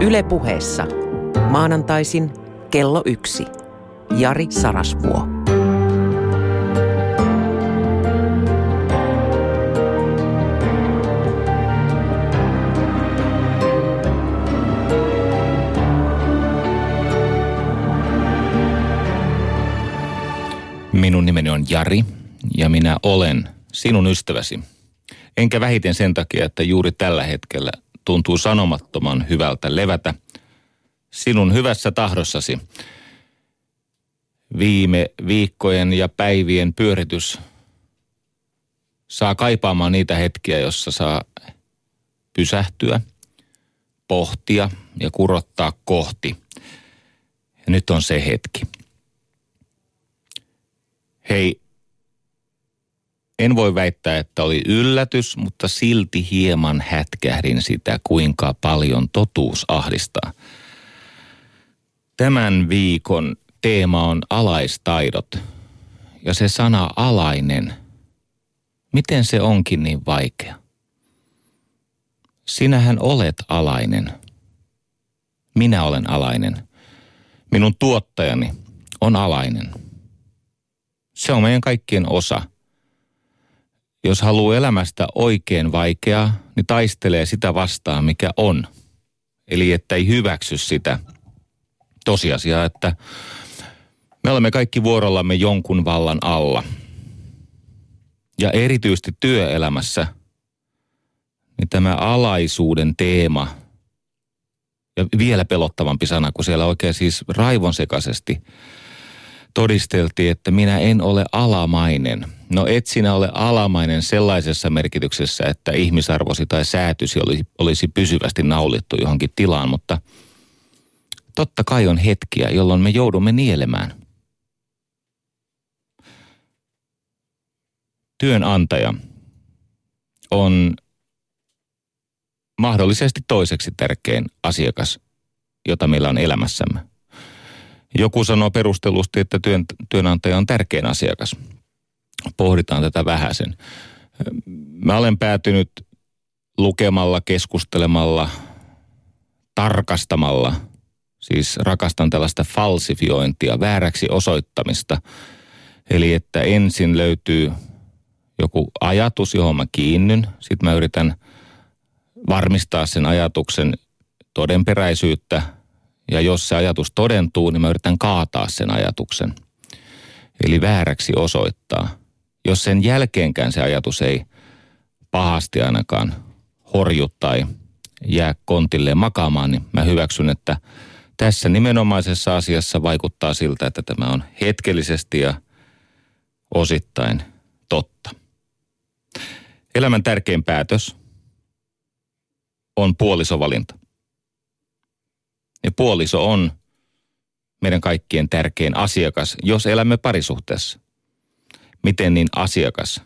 Yle puheessa. Maanantaisin kello yksi. Jari Sarasvuo. Minun nimeni on Jari ja minä olen sinun ystäväsi. Enkä vähiten sen takia, että juuri tällä hetkellä tuntuu sanomattoman hyvältä levätä sinun hyvässä tahdossasi. Viime viikkojen ja päivien pyöritys saa kaipaamaan niitä hetkiä, jossa saa pysähtyä, pohtia ja kurottaa kohti. Ja nyt on se hetki. Hei, en voi väittää, että oli yllätys, mutta silti hieman hätkähdin sitä, kuinka paljon totuus ahdistaa. Tämän viikon teema on alaistaidot. Ja se sana alainen, miten se onkin niin vaikea? Sinähän olet alainen. Minä olen alainen. Minun tuottajani on alainen. Se on meidän kaikkien osa – jos haluaa elämästä oikein vaikeaa, niin taistelee sitä vastaan, mikä on. Eli että ei hyväksy sitä tosiasiaa, että me olemme kaikki vuorollamme jonkun vallan alla. Ja erityisesti työelämässä, niin tämä alaisuuden teema, ja vielä pelottavampi sana, kun siellä oikein siis raivonsekaisesti todisteltiin, että minä en ole alamainen – No et sinä ole alamainen sellaisessa merkityksessä, että ihmisarvosi tai säätysi olisi, olisi pysyvästi naulittu johonkin tilaan, mutta totta kai on hetkiä, jolloin me joudumme nielemään. Työnantaja on mahdollisesti toiseksi tärkein asiakas, jota meillä on elämässämme. Joku sanoo perustellusti, että työn, työnantaja on tärkein asiakas – pohditaan tätä vähäsen. Mä olen päätynyt lukemalla, keskustelemalla, tarkastamalla, siis rakastan tällaista falsifiointia, vääräksi osoittamista. Eli että ensin löytyy joku ajatus, johon mä kiinnyn, sitten mä yritän varmistaa sen ajatuksen todenperäisyyttä, ja jos se ajatus todentuu, niin mä yritän kaataa sen ajatuksen. Eli vääräksi osoittaa jos sen jälkeenkään se ajatus ei pahasti ainakaan horju tai jää kontille makaamaan, niin mä hyväksyn, että tässä nimenomaisessa asiassa vaikuttaa siltä, että tämä on hetkellisesti ja osittain totta. Elämän tärkein päätös on puolisovalinta. Ja puoliso on meidän kaikkien tärkein asiakas, jos elämme parisuhteessa. Miten niin asiakas?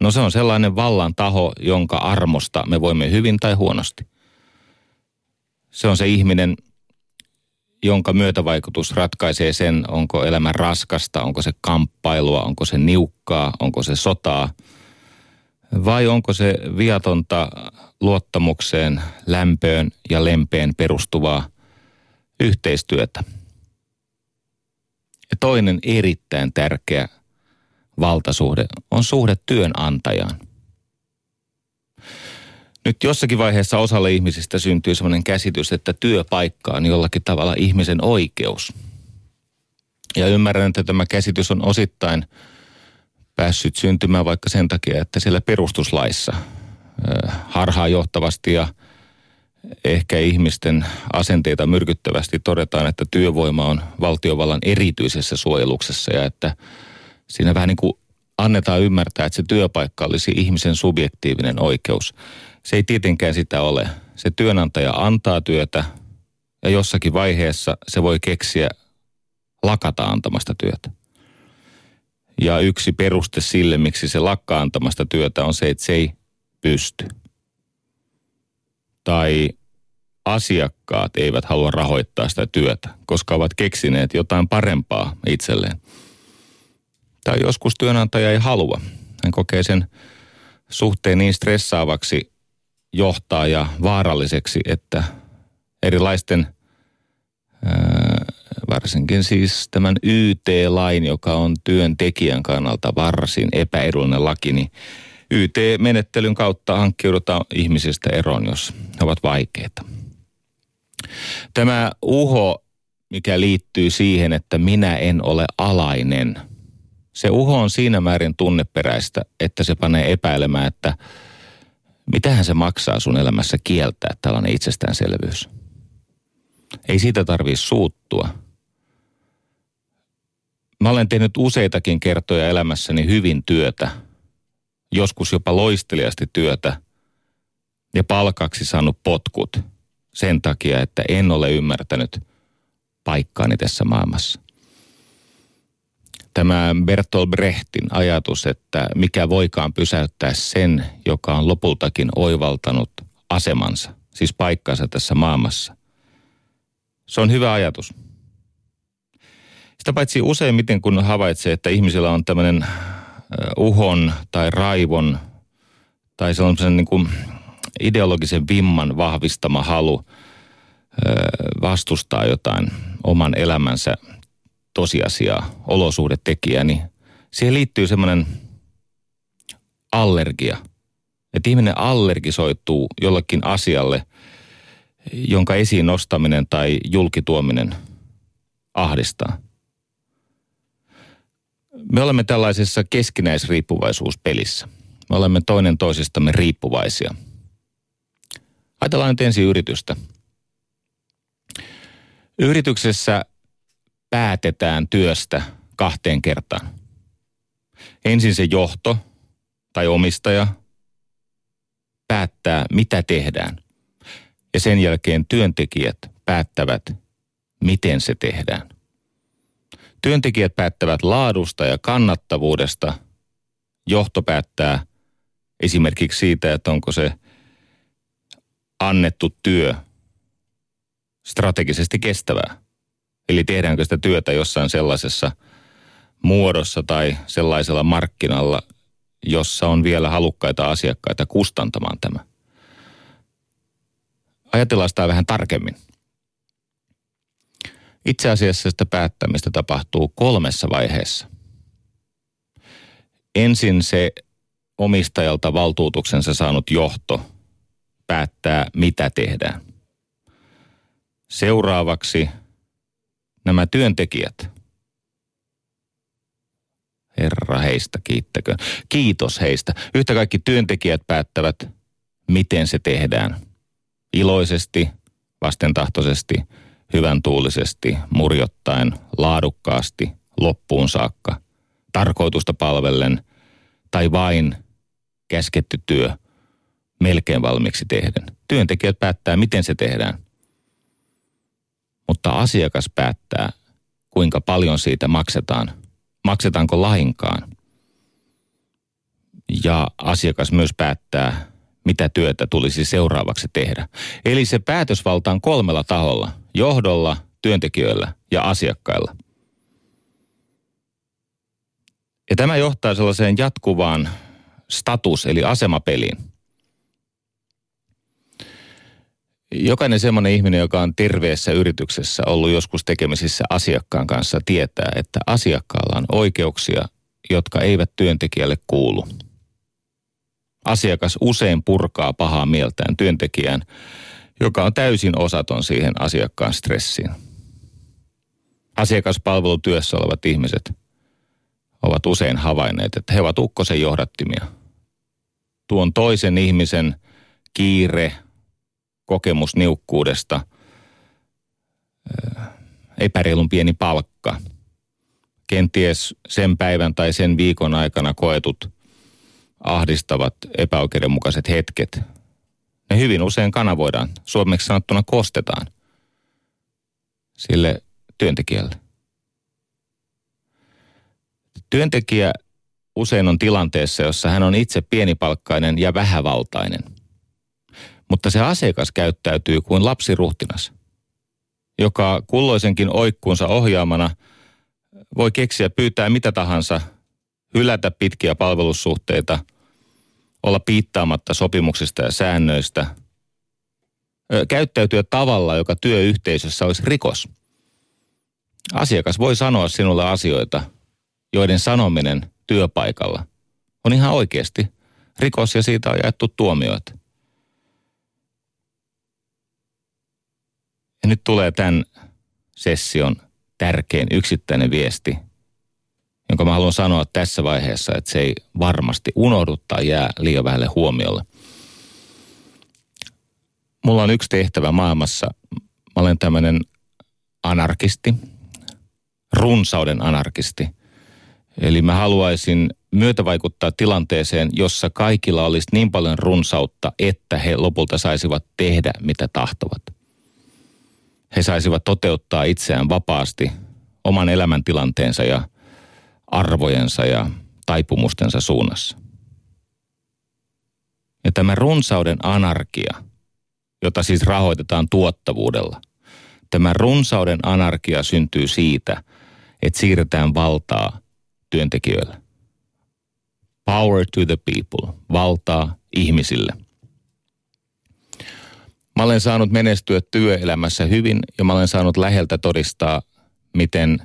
No se on sellainen vallan taho, jonka armosta me voimme hyvin tai huonosti. Se on se ihminen, jonka myötävaikutus ratkaisee sen, onko elämä raskasta, onko se kamppailua, onko se niukkaa, onko se sotaa, vai onko se viatonta luottamukseen, lämpöön ja lempeen perustuvaa yhteistyötä. Ja toinen erittäin tärkeä valtasuhde on suhde työnantajaan. Nyt jossakin vaiheessa osalle ihmisistä syntyy sellainen käsitys, että työpaikka on jollakin tavalla ihmisen oikeus. Ja ymmärrän, että tämä käsitys on osittain päässyt syntymään vaikka sen takia, että siellä perustuslaissa harhaa johtavasti ja ehkä ihmisten asenteita myrkyttävästi todetaan, että työvoima on valtiovallan erityisessä suojeluksessa ja että siinä vähän niin kuin annetaan ymmärtää, että se työpaikka olisi ihmisen subjektiivinen oikeus. Se ei tietenkään sitä ole. Se työnantaja antaa työtä ja jossakin vaiheessa se voi keksiä lakata antamasta työtä. Ja yksi peruste sille, miksi se lakkaa antamasta työtä on se, että se ei pysty. Tai asiakkaat eivät halua rahoittaa sitä työtä, koska ovat keksineet jotain parempaa itselleen tai joskus työnantaja ei halua. Hän kokee sen suhteen niin stressaavaksi johtaa ja vaaralliseksi, että erilaisten, varsinkin siis tämän YT-lain, joka on työntekijän kannalta varsin epäedullinen laki, niin YT-menettelyn kautta hankkiudutaan ihmisistä eroon, jos ne ovat vaikeita. Tämä uho, mikä liittyy siihen, että minä en ole alainen. Se uho on siinä määrin tunneperäistä, että se panee epäilemään, että mitähän se maksaa sun elämässä kieltää tällainen itsestäänselvyys. Ei siitä tarvii suuttua. Mä olen tehnyt useitakin kertoja elämässäni hyvin työtä, joskus jopa loisteliasti työtä ja palkaksi saanut potkut – sen takia, että en ole ymmärtänyt paikkaani tässä maailmassa. Tämä Bertolt Brechtin ajatus, että mikä voikaan pysäyttää sen, joka on lopultakin oivaltanut asemansa, siis paikkansa tässä maailmassa. Se on hyvä ajatus. Sitä paitsi useimmiten, kun havaitsee, että ihmisillä on tämmöinen uhon tai raivon tai sellaisen niin kuin ideologisen vimman vahvistama halu vastustaa jotain oman elämänsä tosiasiaa, olosuhdetekijää, niin siihen liittyy semmoinen allergia. Että ihminen allergisoituu jollekin asialle, jonka esiin nostaminen tai julkituominen ahdistaa. Me olemme tällaisessa keskinäisriippuvaisuuspelissä. Me olemme toinen toisistamme riippuvaisia – Ajatellaan nyt ensin yritystä. Yrityksessä päätetään työstä kahteen kertaan. Ensin se johto tai omistaja päättää, mitä tehdään. Ja sen jälkeen työntekijät päättävät, miten se tehdään. Työntekijät päättävät laadusta ja kannattavuudesta. Johto päättää esimerkiksi siitä, että onko se annettu työ strategisesti kestävää. Eli tehdäänkö sitä työtä jossain sellaisessa muodossa tai sellaisella markkinalla, jossa on vielä halukkaita asiakkaita kustantamaan tämä. Ajatellaan sitä vähän tarkemmin. Itse asiassa sitä päättämistä tapahtuu kolmessa vaiheessa. Ensin se omistajalta valtuutuksensa saanut johto – päättää, mitä tehdään. Seuraavaksi nämä työntekijät. Herra heistä kiittäkö. Kiitos heistä. Yhtä kaikki työntekijät päättävät, miten se tehdään. Iloisesti, vastentahtoisesti, hyvän tuulisesti, murjottaen, laadukkaasti, loppuun saakka, tarkoitusta palvellen tai vain käsketty työ – melkein valmiiksi tehden. Työntekijät päättää, miten se tehdään. Mutta asiakas päättää, kuinka paljon siitä maksetaan. Maksetaanko lainkaan. Ja asiakas myös päättää, mitä työtä tulisi seuraavaksi tehdä. Eli se päätösvalta on kolmella taholla. Johdolla, työntekijöillä ja asiakkailla. Ja tämä johtaa sellaiseen jatkuvaan status- eli asemapeliin. Jokainen semmoinen ihminen, joka on terveessä yrityksessä ollut joskus tekemisissä asiakkaan kanssa, tietää, että asiakkaalla on oikeuksia, jotka eivät työntekijälle kuulu. Asiakas usein purkaa pahaa mieltään työntekijään, joka on täysin osaton siihen asiakkaan stressiin. Asiakaspalvelutyössä olevat ihmiset ovat usein havainneet, että he ovat ukkosen johdattimia. Tuon toisen ihmisen kiire, kokemus niukkuudesta, epäreilun pieni palkka, kenties sen päivän tai sen viikon aikana koetut ahdistavat epäoikeudenmukaiset hetket. Ne hyvin usein kanavoidaan, suomeksi sanottuna kostetaan sille työntekijälle. Työntekijä usein on tilanteessa, jossa hän on itse pienipalkkainen ja vähävaltainen – mutta se asiakas käyttäytyy kuin lapsiruhtinas, joka kulloisenkin oikkuunsa ohjaamana voi keksiä pyytää mitä tahansa, hylätä pitkiä palvelussuhteita, olla piittaamatta sopimuksista ja säännöistä, käyttäytyä tavalla, joka työyhteisössä olisi rikos. Asiakas voi sanoa sinulle asioita, joiden sanominen työpaikalla on ihan oikeasti rikos ja siitä on jaettu tuomioita. Ja nyt tulee tämän session tärkein yksittäinen viesti, jonka mä haluan sanoa tässä vaiheessa, että se ei varmasti unohdu tai jää liian vähälle huomiolle. Mulla on yksi tehtävä maailmassa. Mä olen tämmöinen anarkisti, runsauden anarkisti. Eli mä haluaisin myötävaikuttaa tilanteeseen, jossa kaikilla olisi niin paljon runsautta, että he lopulta saisivat tehdä mitä tahtovat. He saisivat toteuttaa itseään vapaasti oman elämäntilanteensa ja arvojensa ja taipumustensa suunnassa. Ja tämä runsauden anarkia, jota siis rahoitetaan tuottavuudella, tämä runsauden anarkia syntyy siitä, että siirretään valtaa työntekijöille. Power to the people, valtaa ihmisille. Mä olen saanut menestyä työelämässä hyvin ja mä olen saanut läheltä todistaa, miten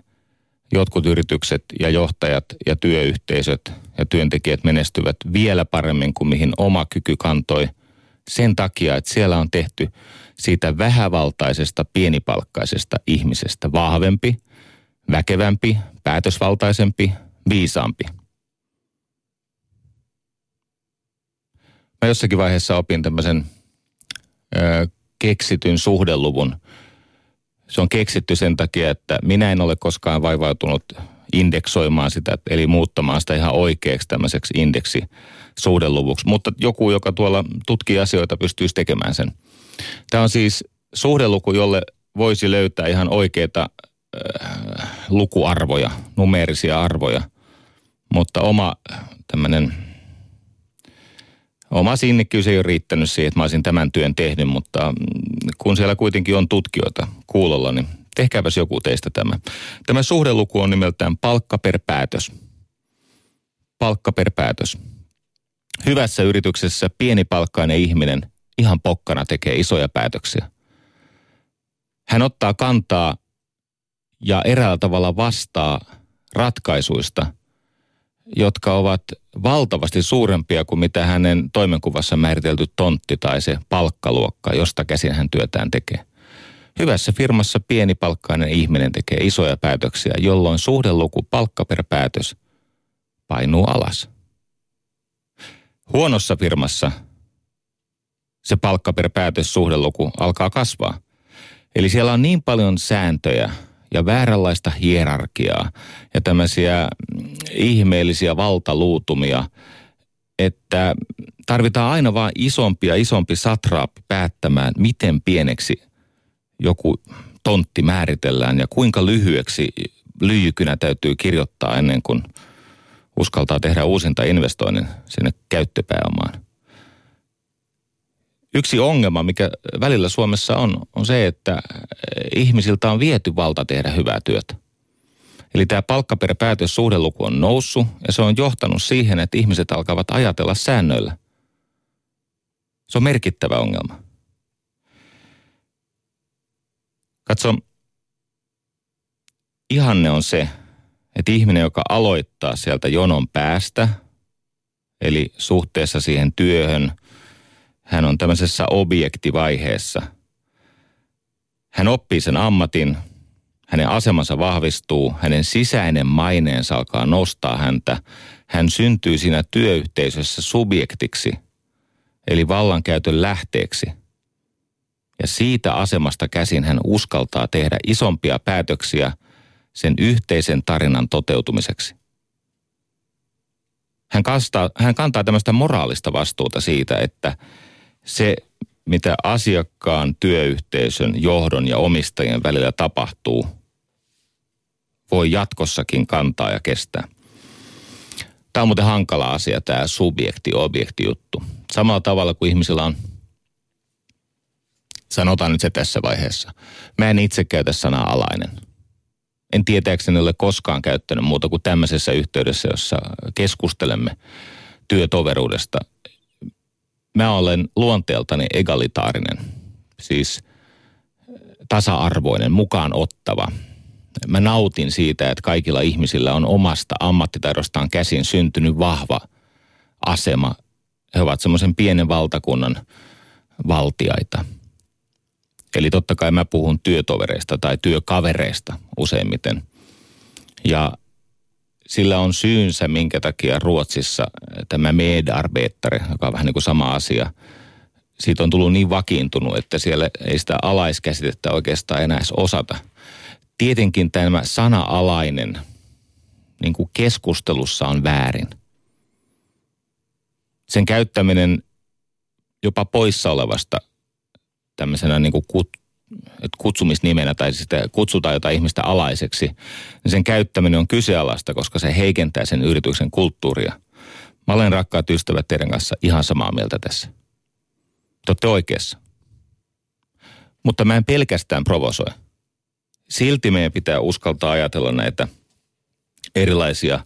jotkut yritykset ja johtajat ja työyhteisöt ja työntekijät menestyvät vielä paremmin kuin mihin oma kyky kantoi sen takia, että siellä on tehty siitä vähävaltaisesta pienipalkkaisesta ihmisestä vahvempi, väkevämpi, päätösvaltaisempi, viisaampi. Mä jossakin vaiheessa opin tämmöisen keksityn suhdeluvun. Se on keksitty sen takia, että minä en ole koskaan vaivautunut indeksoimaan sitä, eli muuttamaan sitä ihan oikeaksi tämmöiseksi indeksi suhdeluvuksi. Mutta joku, joka tuolla tutkii asioita, pystyisi tekemään sen. Tämä on siis suhdeluku, jolle voisi löytää ihan oikeita äh, lukuarvoja, numeerisia arvoja. Mutta oma tämmöinen Oma sinnikkyys ei ole riittänyt siihen, että mä olisin tämän työn tehnyt, mutta mm, kun siellä kuitenkin on tutkijoita kuulolla, niin tehkääpäs joku teistä tämä. Tämä suhdeluku on nimeltään palkka per päätös. Palkka per päätös. Hyvässä yrityksessä pienipalkkainen ihminen ihan pokkana tekee isoja päätöksiä. Hän ottaa kantaa ja eräällä tavalla vastaa ratkaisuista – jotka ovat valtavasti suurempia kuin mitä hänen toimenkuvassa määritelty tontti tai se palkkaluokka, josta käsin hän työtään tekee. Hyvässä firmassa pienipalkkainen ihminen tekee isoja päätöksiä, jolloin suhdeluku palkka per päätös painuu alas. Huonossa firmassa se palkka per päätös suhdeluku alkaa kasvaa. Eli siellä on niin paljon sääntöjä, ja vääränlaista hierarkiaa ja tämmöisiä ihmeellisiä valtaluutumia, että tarvitaan aina vain isompi ja isompi satraappi päättämään, miten pieneksi joku tontti määritellään ja kuinka lyhyeksi lyijykynä täytyy kirjoittaa ennen kuin uskaltaa tehdä uusinta investoinnin sinne käyttöpääomaan. Yksi ongelma, mikä välillä Suomessa on, on se, että ihmisiltä on viety valta tehdä hyvää työtä. Eli tämä palkka per päätös suhdeluku on noussut ja se on johtanut siihen, että ihmiset alkavat ajatella säännöillä. Se on merkittävä ongelma. Katso, ihanne on se, että ihminen, joka aloittaa sieltä jonon päästä, eli suhteessa siihen työhön – hän on tämmöisessä objektivaiheessa. Hän oppii sen ammatin, hänen asemansa vahvistuu, hänen sisäinen maineensa alkaa nostaa häntä. Hän syntyy siinä työyhteisössä subjektiksi, eli vallankäytön lähteeksi. Ja siitä asemasta käsin hän uskaltaa tehdä isompia päätöksiä sen yhteisen tarinan toteutumiseksi. Hän, kastaa, hän kantaa tämmöistä moraalista vastuuta siitä, että se, mitä asiakkaan, työyhteisön, johdon ja omistajien välillä tapahtuu, voi jatkossakin kantaa ja kestää. Tämä on muuten hankala asia, tämä subjekti-objekti-juttu. Samalla tavalla kuin ihmisillä on, sanotaan nyt se tässä vaiheessa. Mä en itse käytä sanaa alainen. En tietääkseni ole koskaan käyttänyt muuta kuin tämmöisessä yhteydessä, jossa keskustelemme työtoveruudesta – mä olen luonteeltani egalitaarinen. siis tasa-arvoinen, mukaan ottava. Mä nautin siitä, että kaikilla ihmisillä on omasta ammattitaidostaan käsin syntynyt vahva asema. He ovat semmoisen pienen valtakunnan valtiaita. Eli totta kai mä puhun työtovereista tai työkavereista useimmiten. Ja sillä on syynsä, minkä takia Ruotsissa tämä medarbetare, joka on vähän niin kuin sama asia, siitä on tullut niin vakiintunut, että siellä ei sitä alaiskäsitettä oikeastaan enää edes osata. Tietenkin tämä sana-alainen niin kuin keskustelussa on väärin. Sen käyttäminen jopa poissa olevasta tämmöisenä niin kuin kutsumisnimenä tai sitä kutsutaan jotain ihmistä alaiseksi, niin sen käyttäminen on kyseenalaista, koska se heikentää sen yrityksen kulttuuria. Mä olen rakkaat ystävät teidän kanssa ihan samaa mieltä tässä. Te olette oikeassa. Mutta mä en pelkästään provosoi. Silti meidän pitää uskaltaa ajatella näitä erilaisia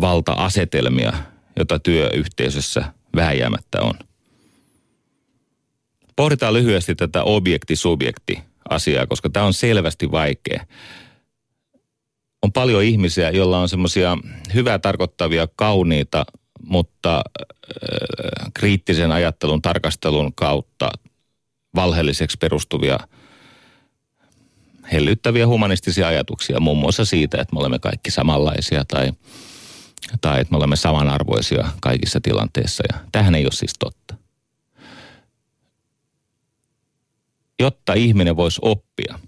valta-asetelmia, joita työyhteisössä vääjäämättä on – Pohditaan lyhyesti tätä objekti-subjekti-asiaa, koska tämä on selvästi vaikea. On paljon ihmisiä, joilla on semmoisia hyvää tarkoittavia, kauniita, mutta äh, kriittisen ajattelun, tarkastelun kautta valheelliseksi perustuvia hellyttäviä humanistisia ajatuksia, muun muassa siitä, että me olemme kaikki samanlaisia tai, tai että me olemme samanarvoisia kaikissa tilanteissa. Ja tähän ei ole siis totta. Jotta ihminen voisi oppia,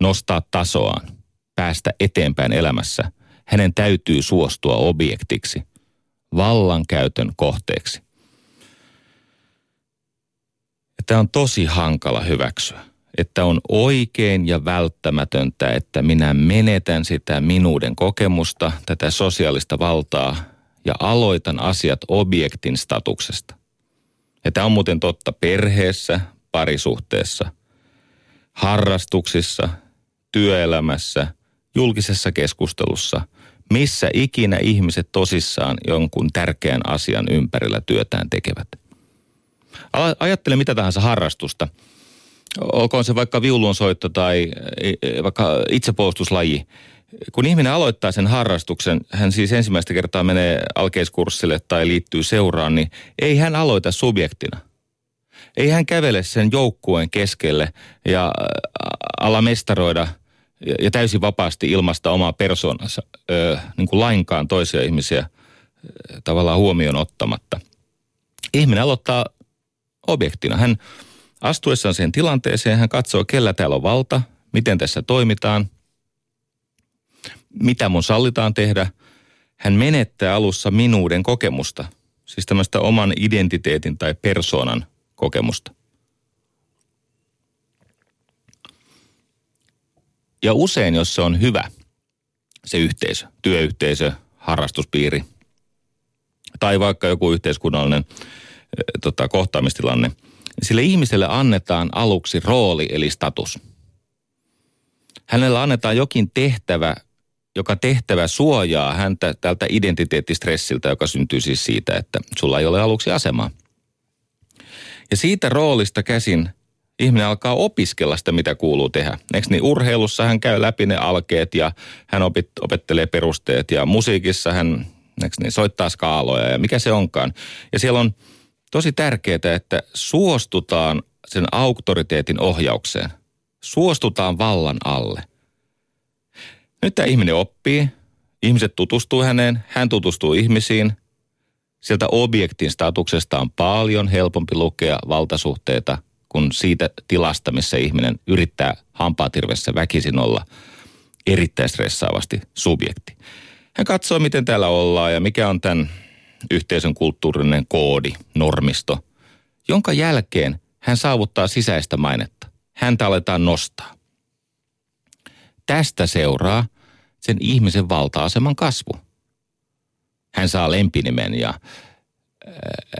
nostaa tasoaan, päästä eteenpäin elämässä, hänen täytyy suostua objektiksi, vallankäytön kohteeksi. Tämä on tosi hankala hyväksyä, että on oikein ja välttämätöntä, että minä menetän sitä minuuden kokemusta, tätä sosiaalista valtaa ja aloitan asiat objektin statuksesta. Ja tämä on muuten totta perheessä, parisuhteessa, harrastuksissa, työelämässä, julkisessa keskustelussa, missä ikinä ihmiset tosissaan jonkun tärkeän asian ympärillä työtään tekevät. Ajattele mitä tahansa harrastusta. Olkoon se vaikka viulunsoitto tai e, e, vaikka itsepuolustuslaji. Kun ihminen aloittaa sen harrastuksen, hän siis ensimmäistä kertaa menee alkeiskurssille tai liittyy seuraan, niin ei hän aloita subjektina – ei hän kävele sen joukkueen keskelle ja ala mestaroida ja täysin vapaasti ilmasta omaa persoonansa niin kuin lainkaan toisia ihmisiä tavallaan huomioon ottamatta. Ihminen aloittaa objektina. Hän astuessaan siihen tilanteeseen, hän katsoo, kellä täällä on valta, miten tässä toimitaan, mitä mun sallitaan tehdä. Hän menettää alussa minuuden kokemusta, siis tämmöistä oman identiteetin tai persoonan kokemusta. Ja usein, jos se on hyvä, se yhteisö, työyhteisö, harrastuspiiri tai vaikka joku yhteiskunnallinen e, tota, kohtaamistilanne, niin sille ihmiselle annetaan aluksi rooli eli status. Hänellä annetaan jokin tehtävä, joka tehtävä suojaa häntä tältä identiteettistressiltä, joka syntyy siis siitä, että sulla ei ole aluksi asemaa. Ja siitä roolista käsin ihminen alkaa opiskella sitä, mitä kuuluu tehdä. Eikö niin urheilussa hän käy läpi ne alkeet ja hän opit, opettelee perusteet ja musiikissa hän niin, soittaa skaaloja ja mikä se onkaan. Ja siellä on tosi tärkeää, että suostutaan sen auktoriteetin ohjaukseen. Suostutaan vallan alle. Nyt tämä ihminen oppii, ihmiset tutustuu häneen, hän tutustuu ihmisiin, Sieltä objektin statuksesta on paljon helpompi lukea valtasuhteita kuin siitä tilasta, missä ihminen yrittää hampaatirvessä väkisin olla erittäin stressaavasti subjekti. Hän katsoo, miten täällä ollaan ja mikä on tämän yhteisön kulttuurinen koodi, normisto, jonka jälkeen hän saavuttaa sisäistä mainetta. Häntä aletaan nostaa. Tästä seuraa sen ihmisen valta-aseman kasvu – hän saa lempinimen ja äh,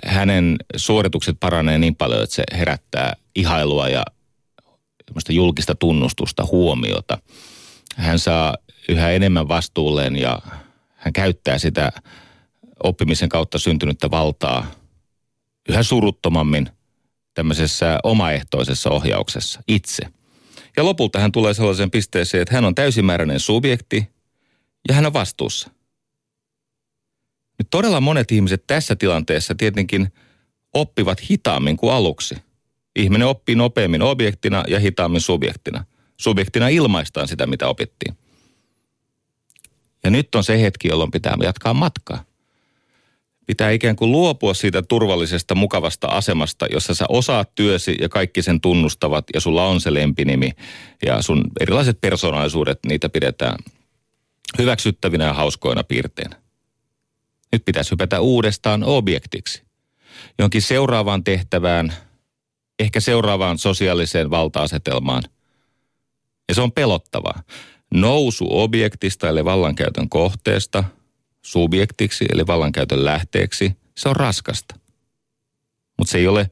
hänen suoritukset paranee niin paljon, että se herättää ihailua ja julkista tunnustusta, huomiota. Hän saa yhä enemmän vastuulleen ja hän käyttää sitä oppimisen kautta syntynyttä valtaa yhä suruttomammin tämmöisessä omaehtoisessa ohjauksessa itse. Ja lopulta hän tulee sellaiseen pisteeseen, että hän on täysimääräinen subjekti ja hän on vastuussa. Nyt todella monet ihmiset tässä tilanteessa tietenkin oppivat hitaammin kuin aluksi. Ihminen oppii nopeammin objektina ja hitaammin subjektina. Subjektina ilmaistaan sitä, mitä opittiin. Ja nyt on se hetki, jolloin pitää jatkaa matkaa. Pitää ikään kuin luopua siitä turvallisesta, mukavasta asemasta, jossa sä osaat työsi ja kaikki sen tunnustavat ja sulla on se lempinimi ja sun erilaiset persoonallisuudet, niitä pidetään hyväksyttävinä ja hauskoina piirteinä. Nyt pitäisi hypätä uudestaan objektiksi, jonkin seuraavaan tehtävään, ehkä seuraavaan sosiaaliseen valta-asetelmaan. Ja se on pelottavaa. Nousu objektista eli vallankäytön kohteesta subjektiksi eli vallankäytön lähteeksi, se on raskasta. Mutta se ei ole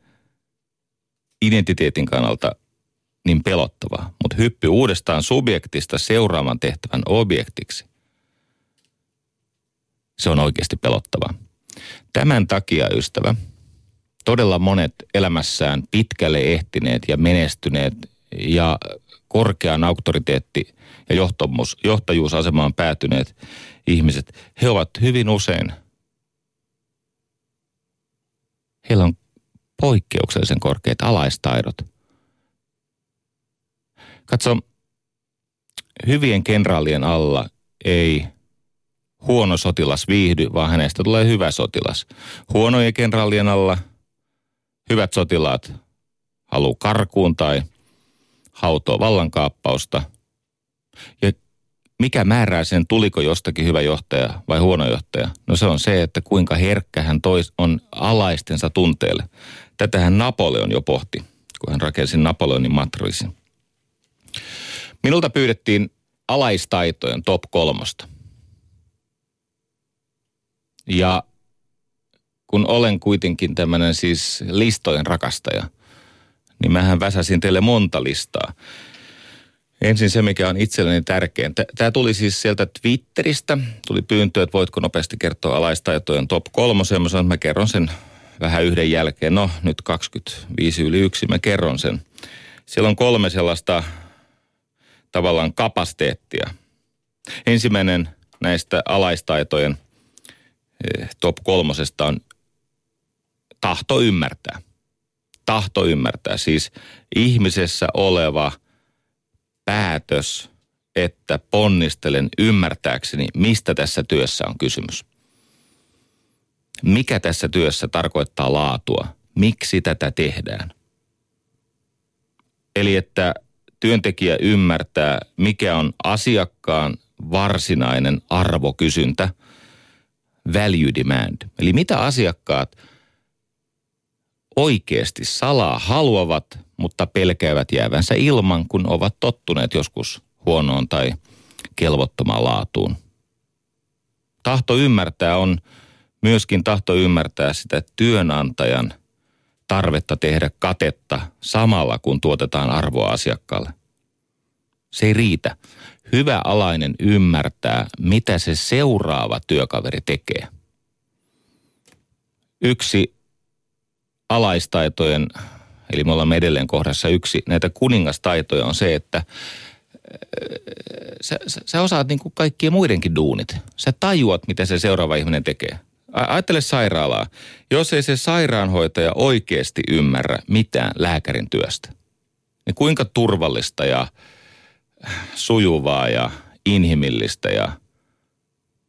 identiteetin kannalta niin pelottavaa. Mutta hyppy uudestaan subjektista seuraavan tehtävän objektiksi. Se on oikeasti pelottavaa. Tämän takia, ystävä, todella monet elämässään pitkälle ehtineet ja menestyneet ja korkean auktoriteetti- ja johtamus, johtajuusasemaan päätyneet ihmiset, he ovat hyvin usein, heillä on poikkeuksellisen korkeat alaistaidot. Katso, hyvien kenraalien alla ei huono sotilas viihdy, vaan hänestä tulee hyvä sotilas. Huonojen kenraalien alla hyvät sotilaat haluaa karkuun tai hautoo vallankaappausta. Ja mikä määrää sen, tuliko jostakin hyvä johtaja vai huono johtaja? No se on se, että kuinka herkkä hän tois, on alaistensa tunteelle. Tätähän Napoleon jo pohti, kun hän rakensi Napoleonin matriisin. Minulta pyydettiin alaistaitojen top kolmosta. Ja kun olen kuitenkin tämmöinen siis listojen rakastaja, niin mähän väsäsin teille monta listaa. Ensin se, mikä on itselleni tärkein. Tämä tuli siis sieltä Twitteristä. Tuli pyyntö, että voitko nopeasti kertoa alaistaitojen top kolmosen. Mä mä kerron sen vähän yhden jälkeen. No, nyt 25 yli yksi, mä kerron sen. Siellä on kolme sellaista tavallaan kapasiteettia. Ensimmäinen näistä alaistaitojen top kolmosesta on tahto ymmärtää. Tahto ymmärtää, siis ihmisessä oleva – päätös, että ponnistelen ymmärtääkseni, mistä tässä työssä on kysymys. Mikä tässä työssä tarkoittaa laatua? Miksi tätä tehdään? Eli että työntekijä ymmärtää, mikä on asiakkaan varsinainen arvokysyntä, value demand. Eli mitä asiakkaat oikeasti salaa haluavat, mutta pelkäävät jäävänsä ilman, kun ovat tottuneet joskus huonoon tai kelvottomaan laatuun. Tahto ymmärtää on myöskin tahto ymmärtää sitä työnantajan tarvetta tehdä katetta samalla, kun tuotetaan arvoa asiakkaalle. Se ei riitä. Hyvä alainen ymmärtää, mitä se seuraava työkaveri tekee. Yksi alaistaitojen, eli me ollaan edelleen kohdassa yksi, näitä kuningastaitoja on se, että äh, sä, sä, sä osaat niin kuin kaikkien muidenkin duunit. Sä tajuat, mitä se seuraava ihminen tekee. Ajattele sairaalaa. Jos ei se sairaanhoitaja oikeasti ymmärrä mitään lääkärin työstä, niin kuinka turvallista ja sujuvaa ja inhimillistä ja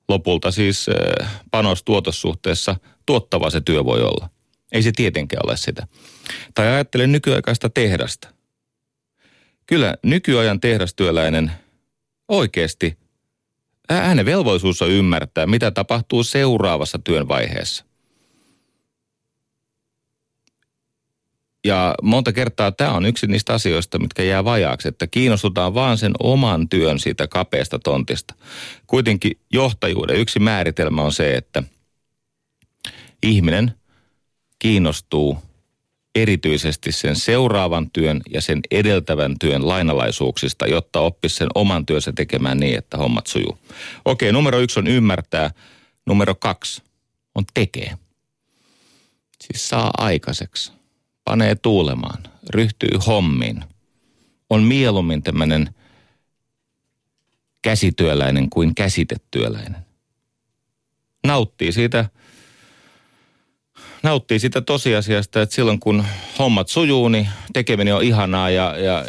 lopulta siis äh, panostuotossuhteessa tuottava se työ voi olla. Ei se tietenkään ole sitä. Tai ajattele nykyaikaista tehdasta. Kyllä nykyajan tehdastyöläinen oikeasti, hänen velvollisuus on ymmärtää, mitä tapahtuu seuraavassa työn vaiheessa. Ja monta kertaa tämä on yksi niistä asioista, mitkä jää vajaaksi, että kiinnostutaan vaan sen oman työn siitä kapeasta tontista. Kuitenkin johtajuuden yksi määritelmä on se, että ihminen kiinnostuu erityisesti sen seuraavan työn ja sen edeltävän työn lainalaisuuksista, jotta oppisi sen oman työnsä tekemään niin, että hommat sujuu. Okei, numero yksi on ymmärtää. Numero kaksi on tekee. Siis saa aikaiseksi. Panee tuulemaan, ryhtyy hommiin. On mieluummin tämmöinen käsityöläinen kuin käsitetyöläinen. Nauttii siitä, nauttii siitä tosiasiasta, että silloin kun hommat sujuu, niin tekeminen on ihanaa ja, ja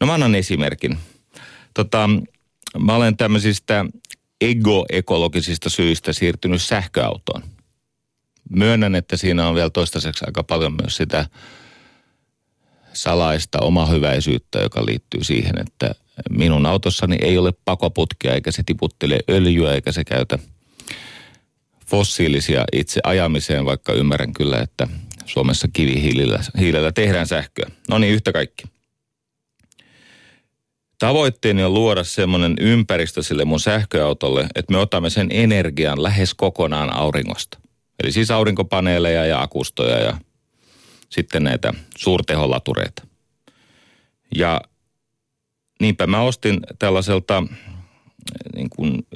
no mä annan esimerkin. Tota, mä olen tämmöisistä ego-ekologisista syistä siirtynyt sähköautoon. Myönnän, että siinä on vielä toistaiseksi aika paljon myös sitä salaista omahyväisyyttä, joka liittyy siihen, että minun autossani ei ole pakoputkia, eikä se tiputtele öljyä, eikä se käytä fossiilisia itse ajamiseen, vaikka ymmärrän kyllä, että Suomessa kivihiilellä tehdään sähköä. No niin, yhtä kaikki. Tavoitteeni on luoda semmoinen ympäristö sille mun sähköautolle, että me otamme sen energian lähes kokonaan auringosta. Eli siis aurinkopaneeleja ja akustoja ja sitten näitä suurteholatureita. Ja niinpä mä ostin tällaiselta niin kuin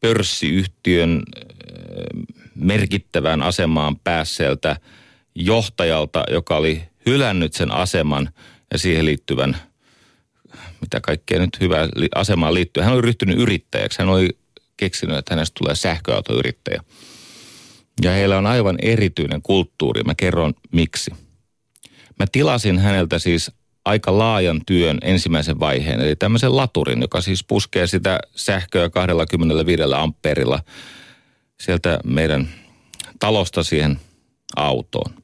pörssiyhtiön merkittävään asemaan päässeeltä johtajalta, joka oli hylännyt sen aseman ja siihen liittyvän, mitä kaikkea nyt hyvää asemaan liittyy. Hän oli ryhtynyt yrittäjäksi. Hän oli keksinyt, että hänestä tulee sähköautoyrittäjä. Ja heillä on aivan erityinen kulttuuri. Mä kerron miksi. Mä tilasin häneltä siis aika laajan työn ensimmäisen vaiheen, eli tämmöisen laturin, joka siis puskee sitä sähköä 25 amperilla sieltä meidän talosta siihen autoon.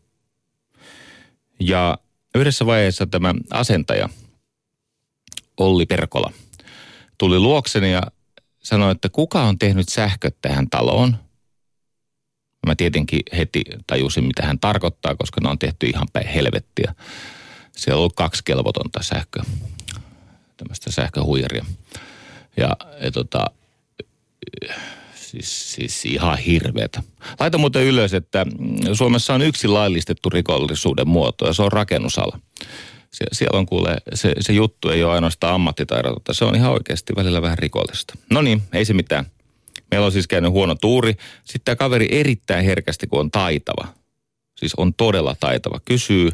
Ja yhdessä vaiheessa tämä asentaja, Olli Perkola, tuli luokseni ja sanoi, että kuka on tehnyt sähköt tähän taloon – Mä tietenkin heti tajusin, mitä hän tarkoittaa, koska ne on tehty ihan päin helvettiä. Siellä on ollut kaksi kelvotonta sähköä, tämmöistä sähköhuijaria. Ja, ja tota, siis, siis ihan hirveetä. Laita muuten ylös, että Suomessa on yksi laillistettu rikollisuuden muoto ja se on rakennusala. Sie, siellä on kuule, se, se juttu ei ole ainoastaan ammattitaidotonta, se on ihan oikeasti välillä vähän rikollista. No niin, ei se mitään. Meillä on siis käynyt huono tuuri. Sitten tämä kaveri erittäin herkästi, kun on taitava. Siis on todella taitava. Kysyy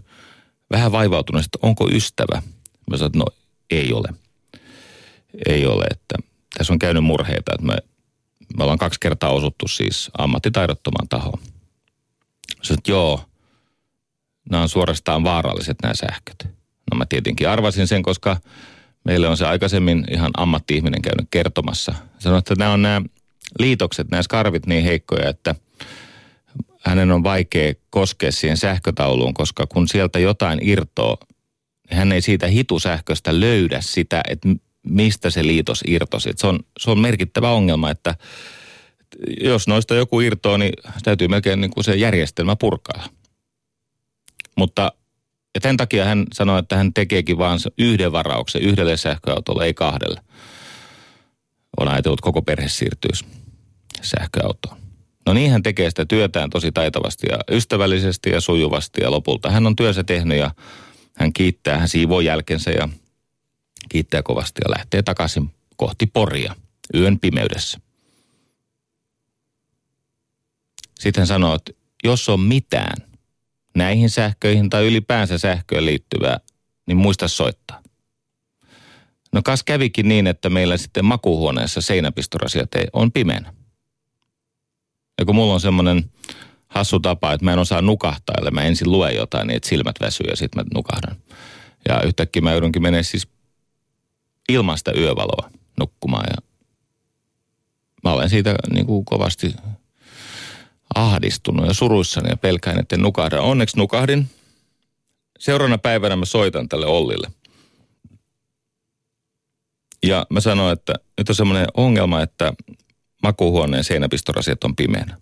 vähän vaivautunut, että onko ystävä. Mä sanoin, että no ei ole. Ei ole, että tässä on käynyt murheita, että me, me ollaan kaksi kertaa osuttu siis ammattitaidottomaan tahoon. Sanoin, että joo, nämä on suorastaan vaaralliset nämä sähköt. No mä tietenkin arvasin sen, koska meille on se aikaisemmin ihan ammatti-ihminen käynyt kertomassa. Sanoin, että nämä on nämä liitokset, nämä skarvit niin heikkoja, että hänen on vaikea koskea siihen sähkötauluun, koska kun sieltä jotain irtoo, niin hän ei siitä hitusähköstä löydä sitä, että mistä se liitos irtosi. Se on, se on merkittävä ongelma, että jos noista joku irtoo, niin täytyy melkein niin kuin se järjestelmä purkaa. Mutta ja tämän takia hän sanoi, että hän tekeekin vain yhden varauksen yhdelle sähköautolle, ei kahdelle. On ajatellut, että koko perhe siirtyisi sähköautoon. No niin, hän tekee sitä työtään tosi taitavasti ja ystävällisesti ja sujuvasti ja lopulta hän on työnsä tehnyt ja hän kiittää, hän siivoo jälkensä ja kiittää kovasti ja lähtee takaisin kohti Poria yön pimeydessä. Sitten hän sanoo, että jos on mitään näihin sähköihin tai ylipäänsä sähköön liittyvää, niin muista soittaa. No kas kävikin niin, että meillä sitten makuuhuoneessa seinäpistorasiat on pimeänä. Ja kun mulla on semmoinen hassu tapa, että mä en osaa nukahtaa, eli mä ensin luen jotain, niin että silmät väsyy ja sitten mä nukahdan. Ja yhtäkkiä mä joudunkin menee siis ilman sitä yövaloa nukkumaan ja mä olen siitä niin kuin kovasti ahdistunut ja suruissani ja pelkään, että nukahda. Onneksi nukahdin. Seuraavana päivänä mä soitan tälle Ollille. Ja mä sanoin, että nyt on semmoinen ongelma, että makuuhuoneen seinäpistorasiat on pimeänä.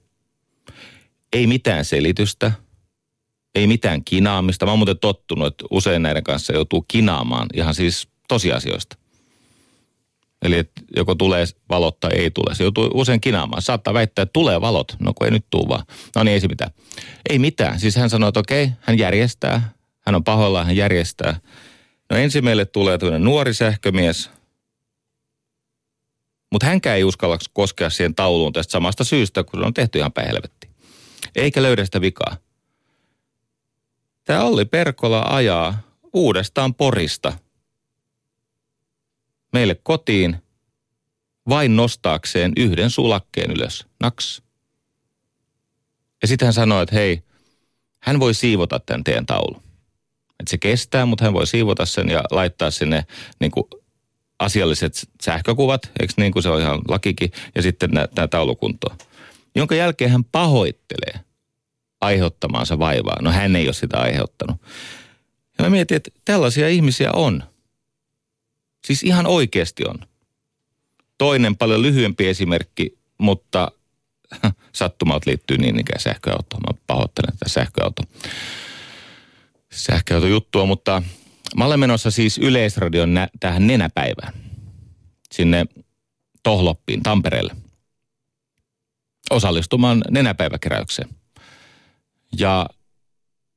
Ei mitään selitystä, ei mitään kinaamista. Mä oon muuten tottunut, että usein näiden kanssa joutuu kinaamaan ihan siis tosiasioista. Eli että joko tulee valot tai ei tule. Se joutuu usein kinaamaan. Saattaa väittää, että tulee valot. No kun ei nyt tule vaan. No niin, ei se mitään. Ei mitään. Siis hän sanoi, että okei, hän järjestää. Hän on pahoillaan, hän järjestää. No ensin meille tulee tämmöinen nuori sähkömies – mutta hänkään ei uskalla koskea siihen tauluun tästä samasta syystä, kun se on tehty ihan päin. Eikä löydä sitä vikaa. Tämä Olli Perkola ajaa uudestaan Porista meille kotiin vain nostaakseen yhden sulakkeen ylös. Naks. Ja sitten hän sanoi, että hei, hän voi siivota tämän teidän taulun. Että se kestää, mutta hän voi siivota sen ja laittaa sinne niin kuin asialliset sähkökuvat, eikö niin kuin se on ihan lakikin, ja sitten tämä taulukunto. Jonka jälkeen hän pahoittelee aiheuttamaansa vaivaa. No hän ei ole sitä aiheuttanut. Ja mä mietin, että tällaisia ihmisiä on. Siis ihan oikeasti on. Toinen paljon lyhyempi esimerkki, mutta sattumalta liittyy niin ikään sähköautoon. Mä pahoittelen tätä sähköauto, sähköautojuttua, mutta mä olen menossa siis Yleisradion nä- tähän nenäpäivään. Sinne Tohloppiin, Tampereelle. Osallistumaan nenäpäiväkeräykseen. Ja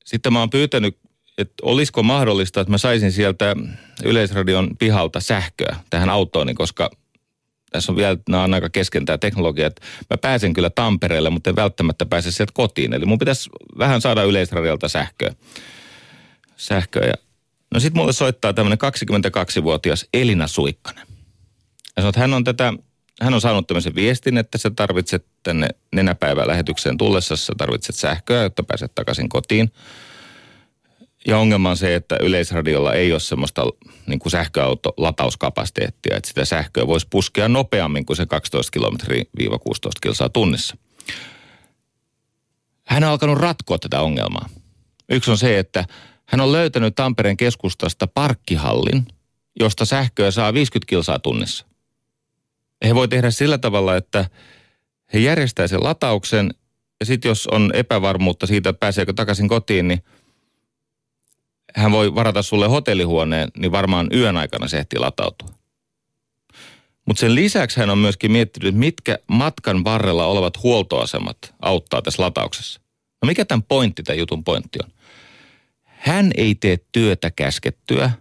sitten mä oon pyytänyt, että olisiko mahdollista, että mä saisin sieltä Yleisradion pihalta sähköä tähän autooni, koska tässä on vielä, nämä on aika kesken tämä teknologia, että mä pääsen kyllä Tampereelle, mutta en välttämättä pääse sieltä kotiin. Eli mun pitäisi vähän saada Yleisradiolta sähköä. sähköä. Ja no sit mulle soittaa tämmöinen 22-vuotias Elina Suikkanen. Ja sanoo, että hän on tätä, hän on saanut tämmöisen viestin, että sä tarvitset tänne nenäpäivän lähetykseen tullessa, sä tarvitset sähköä, jotta pääset takaisin kotiin. Ja ongelma on se, että yleisradiolla ei ole semmoista niin kuin sähköauto latauskapasiteettia, että sitä sähköä voisi puskea nopeammin kuin se 12 kilometriä 16 kilsaa tunnissa. Hän on alkanut ratkoa tätä ongelmaa. Yksi on se, että hän on löytänyt Tampereen keskustasta parkkihallin, josta sähköä saa 50 kilsaa tunnissa. He voi tehdä sillä tavalla, että he järjestää sen latauksen ja sitten jos on epävarmuutta siitä, että pääseekö takaisin kotiin, niin – hän voi varata sulle hotellihuoneen, niin varmaan yön aikana se ehtii latautua. Mutta sen lisäksi hän on myöskin miettinyt, mitkä matkan varrella olevat huoltoasemat auttaa tässä latauksessa. No mikä tämän pointti, tämän jutun pointti on? Hän ei tee työtä käskettyä.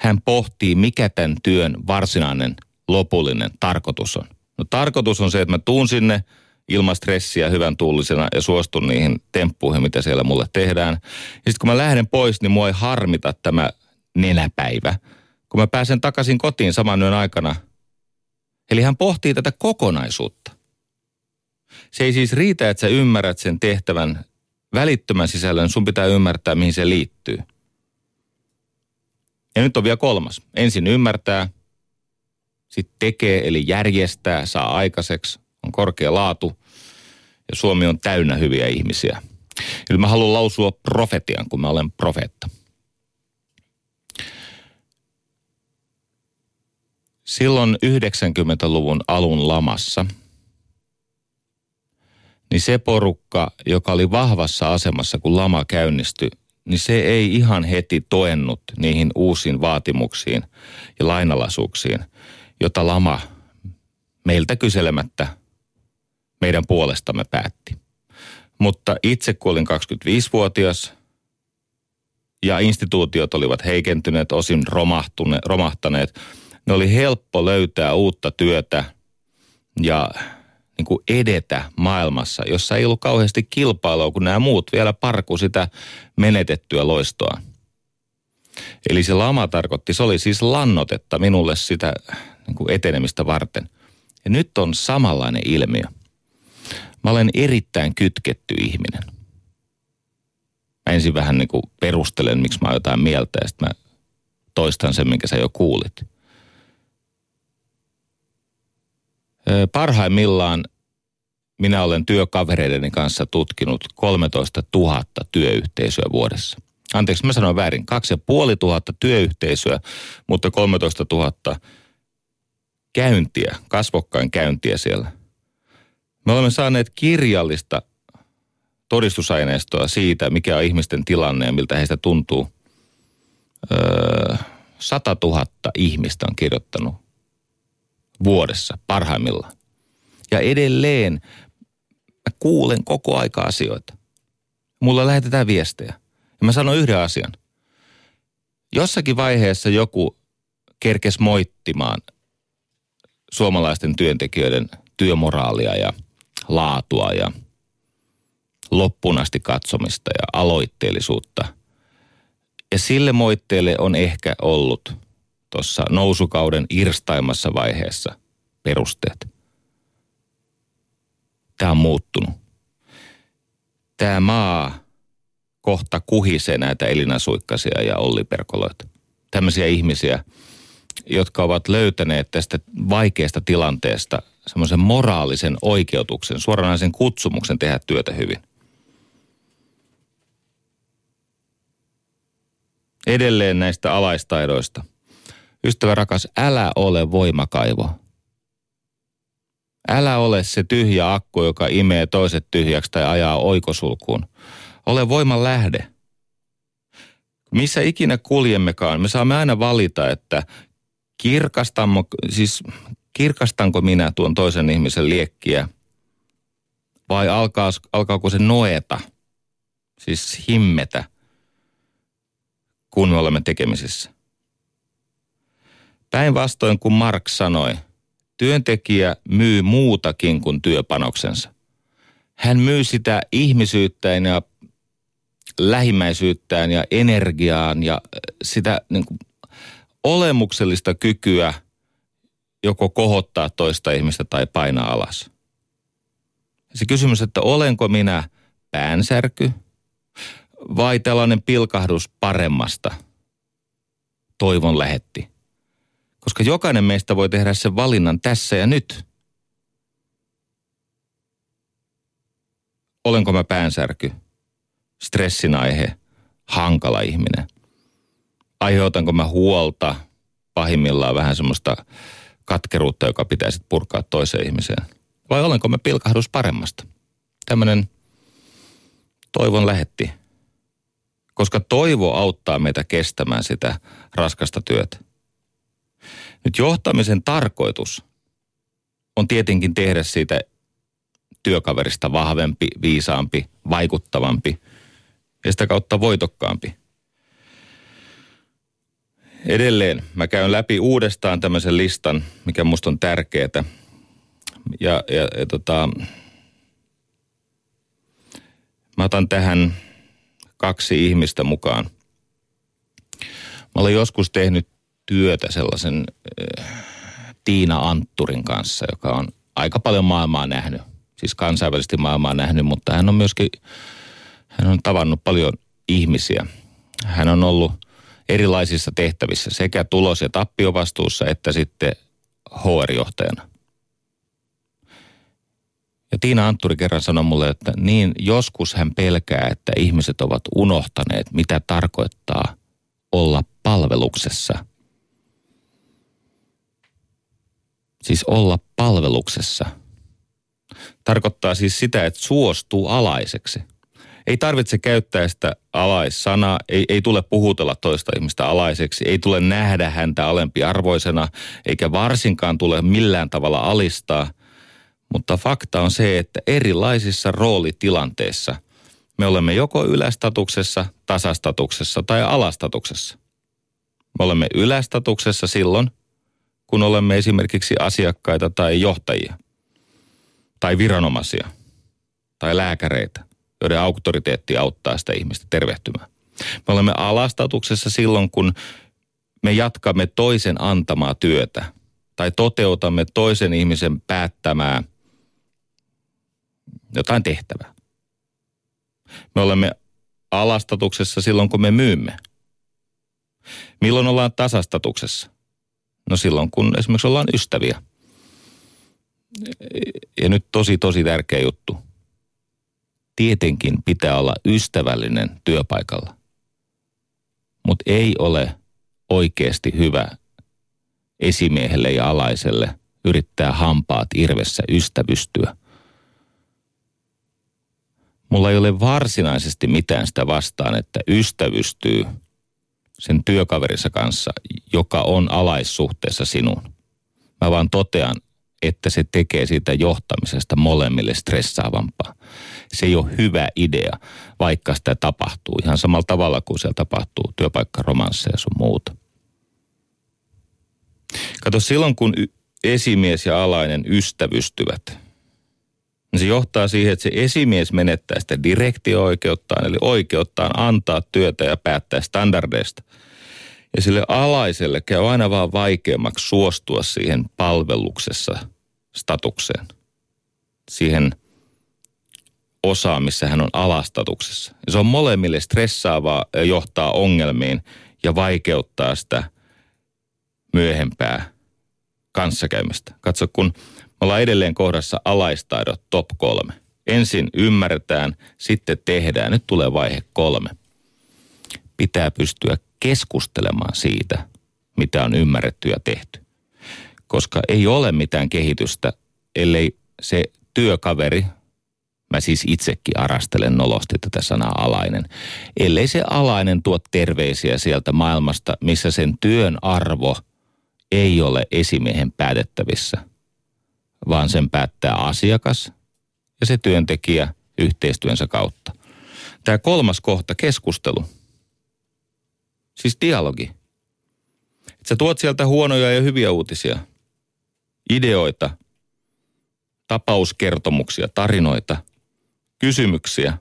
Hän pohtii, mikä tämän työn varsinainen lopullinen tarkoitus on. No tarkoitus on se, että mä tuun sinne – ilman stressiä hyvän tullisena ja suostun niihin temppuihin, mitä siellä mulle tehdään. Ja sitten kun mä lähden pois, niin mua ei harmita tämä nenäpäivä, kun mä pääsen takaisin kotiin saman yön aikana. Eli hän pohtii tätä kokonaisuutta. Se ei siis riitä, että sä ymmärrät sen tehtävän välittömän sisällön, sun pitää ymmärtää, mihin se liittyy. Ja nyt on vielä kolmas. Ensin ymmärtää, sitten tekee, eli järjestää, saa aikaiseksi, on korkea laatu ja Suomi on täynnä hyviä ihmisiä. Eli mä haluan lausua profetian, kun mä olen profeetta. Silloin 90-luvun alun lamassa, niin se porukka, joka oli vahvassa asemassa, kun lama käynnistyi, niin se ei ihan heti toennut niihin uusiin vaatimuksiin ja lainalaisuuksiin, jota lama meiltä kyselemättä meidän puolestamme päätti. Mutta itse kun olin 25-vuotias ja instituutiot olivat heikentyneet, osin romahtaneet, ne oli helppo löytää uutta työtä ja niin kuin edetä maailmassa, jossa ei ollut kauheasti kilpailua, kun nämä muut vielä parku sitä menetettyä loistoa. Eli se lama tarkoitti, se oli siis lannotetta minulle sitä niin kuin etenemistä varten. Ja nyt on samanlainen ilmiö. Mä olen erittäin kytketty ihminen. Mä ensin vähän niin kuin perustelen, miksi mä oon jotain mieltä ja sitten mä toistan sen, minkä sä jo kuulit. Parhaimmillaan minä olen työkavereideni kanssa tutkinut 13 000 työyhteisöä vuodessa. Anteeksi, mä sanoin väärin. 2500 työyhteisöä, mutta 13 000 käyntiä, kasvokkain käyntiä siellä – me olemme saaneet kirjallista todistusaineistoa siitä, mikä on ihmisten tilanne ja miltä heistä tuntuu. Öö, 100 000 ihmistä on kirjoittanut vuodessa parhaimmillaan. Ja edelleen mä kuulen koko aika asioita. Mulla lähetetään viestejä. Ja mä sanon yhden asian. Jossakin vaiheessa joku kerkes moittimaan suomalaisten työntekijöiden työmoraalia ja – laatua ja loppuun asti katsomista ja aloitteellisuutta. Ja sille moitteelle on ehkä ollut tuossa nousukauden irstaimmassa vaiheessa perusteet. Tämä on muuttunut. Tämä maa kohta kuhisee näitä Elina Suikkasia ja Olli Perkoloita. Tämmöisiä ihmisiä, jotka ovat löytäneet tästä vaikeasta tilanteesta semmoisen moraalisen oikeutuksen, suoranaisen kutsumuksen tehdä työtä hyvin. Edelleen näistä alaistaidoista. Ystävä rakas, älä ole voimakaivo. Älä ole se tyhjä akku, joka imee toiset tyhjäksi tai ajaa oikosulkuun. Ole voiman lähde. Missä ikinä kuljemmekaan, me saamme aina valita, että kirkastanko, siis kirkastanko minä tuon toisen ihmisen liekkiä vai alkaa, alkaako se noeta, siis himmetä, kun me olemme tekemisissä. Päinvastoin kuin Marx sanoi, työntekijä myy muutakin kuin työpanoksensa. Hän myy sitä ihmisyyttään ja lähimmäisyyttään ja energiaan ja sitä niin kuin, olemuksellista kykyä joko kohottaa toista ihmistä tai painaa alas. Se kysymys, että olenko minä päänsärky vai tällainen pilkahdus paremmasta, toivon lähetti. Koska jokainen meistä voi tehdä sen valinnan tässä ja nyt. Olenko mä päänsärky, stressin aihe, hankala ihminen? Aiheutanko mä huolta, pahimmillaan vähän semmoista katkeruutta, joka pitäisi purkaa toiseen ihmiseen? Vai olenko mä pilkahdus paremmasta? Tämmöinen toivon lähetti. Koska toivo auttaa meitä kestämään sitä raskasta työtä. Nyt johtamisen tarkoitus on tietenkin tehdä siitä työkaverista vahvempi, viisaampi, vaikuttavampi ja sitä kautta voitokkaampi – Edelleen mä käyn läpi uudestaan tämmöisen listan, mikä musta on tärkeää. Ja, ja, ja tota, mä otan tähän kaksi ihmistä mukaan. Mä olen joskus tehnyt työtä sellaisen äh, Tiina Antturin kanssa, joka on aika paljon maailmaa nähnyt. Siis kansainvälisesti maailmaa nähnyt, mutta hän on myöskin, hän on tavannut paljon ihmisiä. Hän on ollut erilaisissa tehtävissä sekä tulos- ja tappiovastuussa että sitten HR-johtajana. Ja Tiina Antturi kerran sanoi mulle, että niin joskus hän pelkää, että ihmiset ovat unohtaneet, mitä tarkoittaa olla palveluksessa. Siis olla palveluksessa. Tarkoittaa siis sitä, että suostuu alaiseksi – ei tarvitse käyttää sitä alaissanaa, ei, ei tule puhutella toista ihmistä alaiseksi, ei tule nähdä häntä alempiarvoisena, eikä varsinkaan tule millään tavalla alistaa. Mutta fakta on se, että erilaisissa roolitilanteissa me olemme joko ylästatuksessa, tasastatuksessa tai alastatuksessa. Me olemme ylästatuksessa silloin, kun olemme esimerkiksi asiakkaita tai johtajia, tai viranomaisia, tai lääkäreitä – joiden auktoriteetti auttaa sitä ihmistä tervehtymään. Me olemme alastatuksessa silloin, kun me jatkamme toisen antamaa työtä tai toteutamme toisen ihmisen päättämää jotain tehtävää. Me olemme alastatuksessa silloin, kun me myymme. Milloin ollaan tasastatuksessa? No silloin, kun esimerkiksi ollaan ystäviä. Ja nyt tosi, tosi tärkeä juttu tietenkin pitää olla ystävällinen työpaikalla. Mutta ei ole oikeasti hyvä esimiehelle ja alaiselle yrittää hampaat irvessä ystävystyä. Mulla ei ole varsinaisesti mitään sitä vastaan, että ystävystyy sen työkaverinsa kanssa, joka on alaissuhteessa sinuun. Mä vaan totean, että se tekee siitä johtamisesta molemmille stressaavampaa. Se ei ole hyvä idea, vaikka sitä tapahtuu ihan samalla tavalla kuin siellä tapahtuu työpaikkaromansseja ja sun muuta. Kato, silloin kun esimies ja alainen ystävystyvät, niin se johtaa siihen, että se esimies menettää sitä direktio-oikeuttaan, eli oikeuttaan antaa työtä ja päättää standardeista. Ja sille alaiselle käy aina vaan vaikeammaksi suostua siihen palveluksessa statukseen. Siihen osaan, missä hän on alastatuksessa. Ja se on molemmille stressaavaa ja johtaa ongelmiin ja vaikeuttaa sitä myöhempää kanssakäymistä. Katso, kun ollaan edelleen kohdassa alaistaidot top kolme. Ensin ymmärretään, sitten tehdään. Nyt tulee vaihe kolme. Pitää pystyä keskustelemaan siitä, mitä on ymmärretty ja tehty. Koska ei ole mitään kehitystä, ellei se työkaveri, mä siis itsekin arastelen nolosti tätä sanaa alainen, ellei se alainen tuo terveisiä sieltä maailmasta, missä sen työn arvo ei ole esimiehen päätettävissä – vaan sen päättää asiakas ja se työntekijä yhteistyönsä kautta. Tämä kolmas kohta, keskustelu. Siis dialogi. Et sä tuot sieltä huonoja ja hyviä uutisia, ideoita, tapauskertomuksia, tarinoita, kysymyksiä,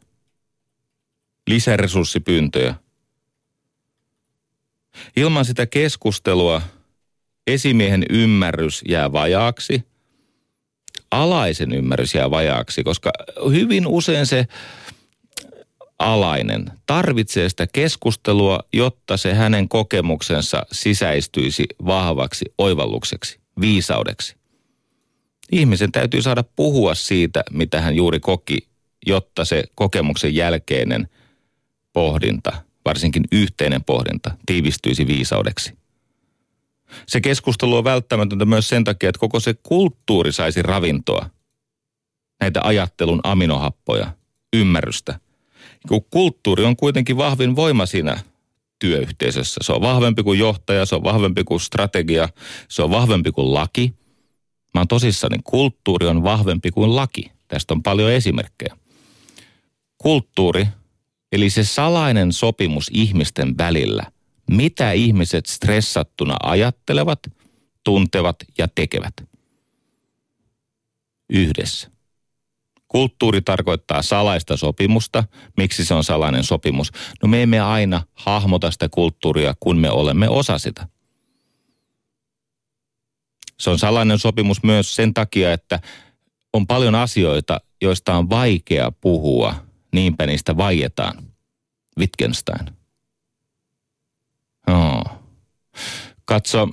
lisäresurssipyyntöjä. Ilman sitä keskustelua esimiehen ymmärrys jää vajaaksi – alaisen ymmärrys jää vajaaksi, koska hyvin usein se alainen tarvitsee sitä keskustelua, jotta se hänen kokemuksensa sisäistyisi vahvaksi oivallukseksi, viisaudeksi. Ihmisen täytyy saada puhua siitä, mitä hän juuri koki, jotta se kokemuksen jälkeinen pohdinta, varsinkin yhteinen pohdinta, tiivistyisi viisaudeksi. Se keskustelu on välttämätöntä myös sen takia, että koko se kulttuuri saisi ravintoa. Näitä ajattelun aminohappoja, ymmärrystä. Kulttuuri on kuitenkin vahvin voima siinä työyhteisössä. Se on vahvempi kuin johtaja, se on vahvempi kuin strategia, se on vahvempi kuin laki. Mä oon tosissani, kulttuuri on vahvempi kuin laki. Tästä on paljon esimerkkejä. Kulttuuri, eli se salainen sopimus ihmisten välillä, mitä ihmiset stressattuna ajattelevat, tuntevat ja tekevät. Yhdessä. Kulttuuri tarkoittaa salaista sopimusta. Miksi se on salainen sopimus? No me emme aina hahmota sitä kulttuuria, kun me olemme osa sitä. Se on salainen sopimus myös sen takia, että on paljon asioita, joista on vaikea puhua, niinpä niistä vaietaan. Wittgenstein. Joo. Katso,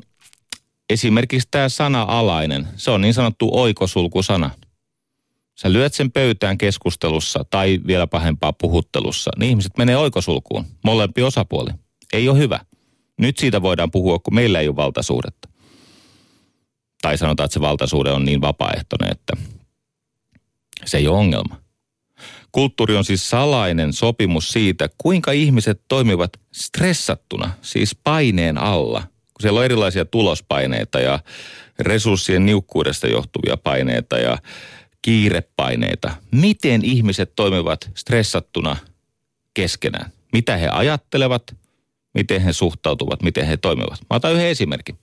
esimerkiksi tämä sana alainen, se on niin sanottu oikosulkusana. Sä lyöt sen pöytään keskustelussa tai vielä pahempaa puhuttelussa, niin ihmiset menee oikosulkuun, molempi osapuoli. Ei ole hyvä. Nyt siitä voidaan puhua, kun meillä ei ole valtasuhdetta. Tai sanotaan, että se valtasuhde on niin vapaaehtoinen, että se ei ole ongelma. Kulttuuri on siis salainen sopimus siitä, kuinka ihmiset toimivat stressattuna, siis paineen alla. Kun siellä on erilaisia tulospaineita ja resurssien niukkuudesta johtuvia paineita ja kiirepaineita. Miten ihmiset toimivat stressattuna keskenään? Mitä he ajattelevat, miten he suhtautuvat, miten he toimivat. Mä otan yhden esimerkin.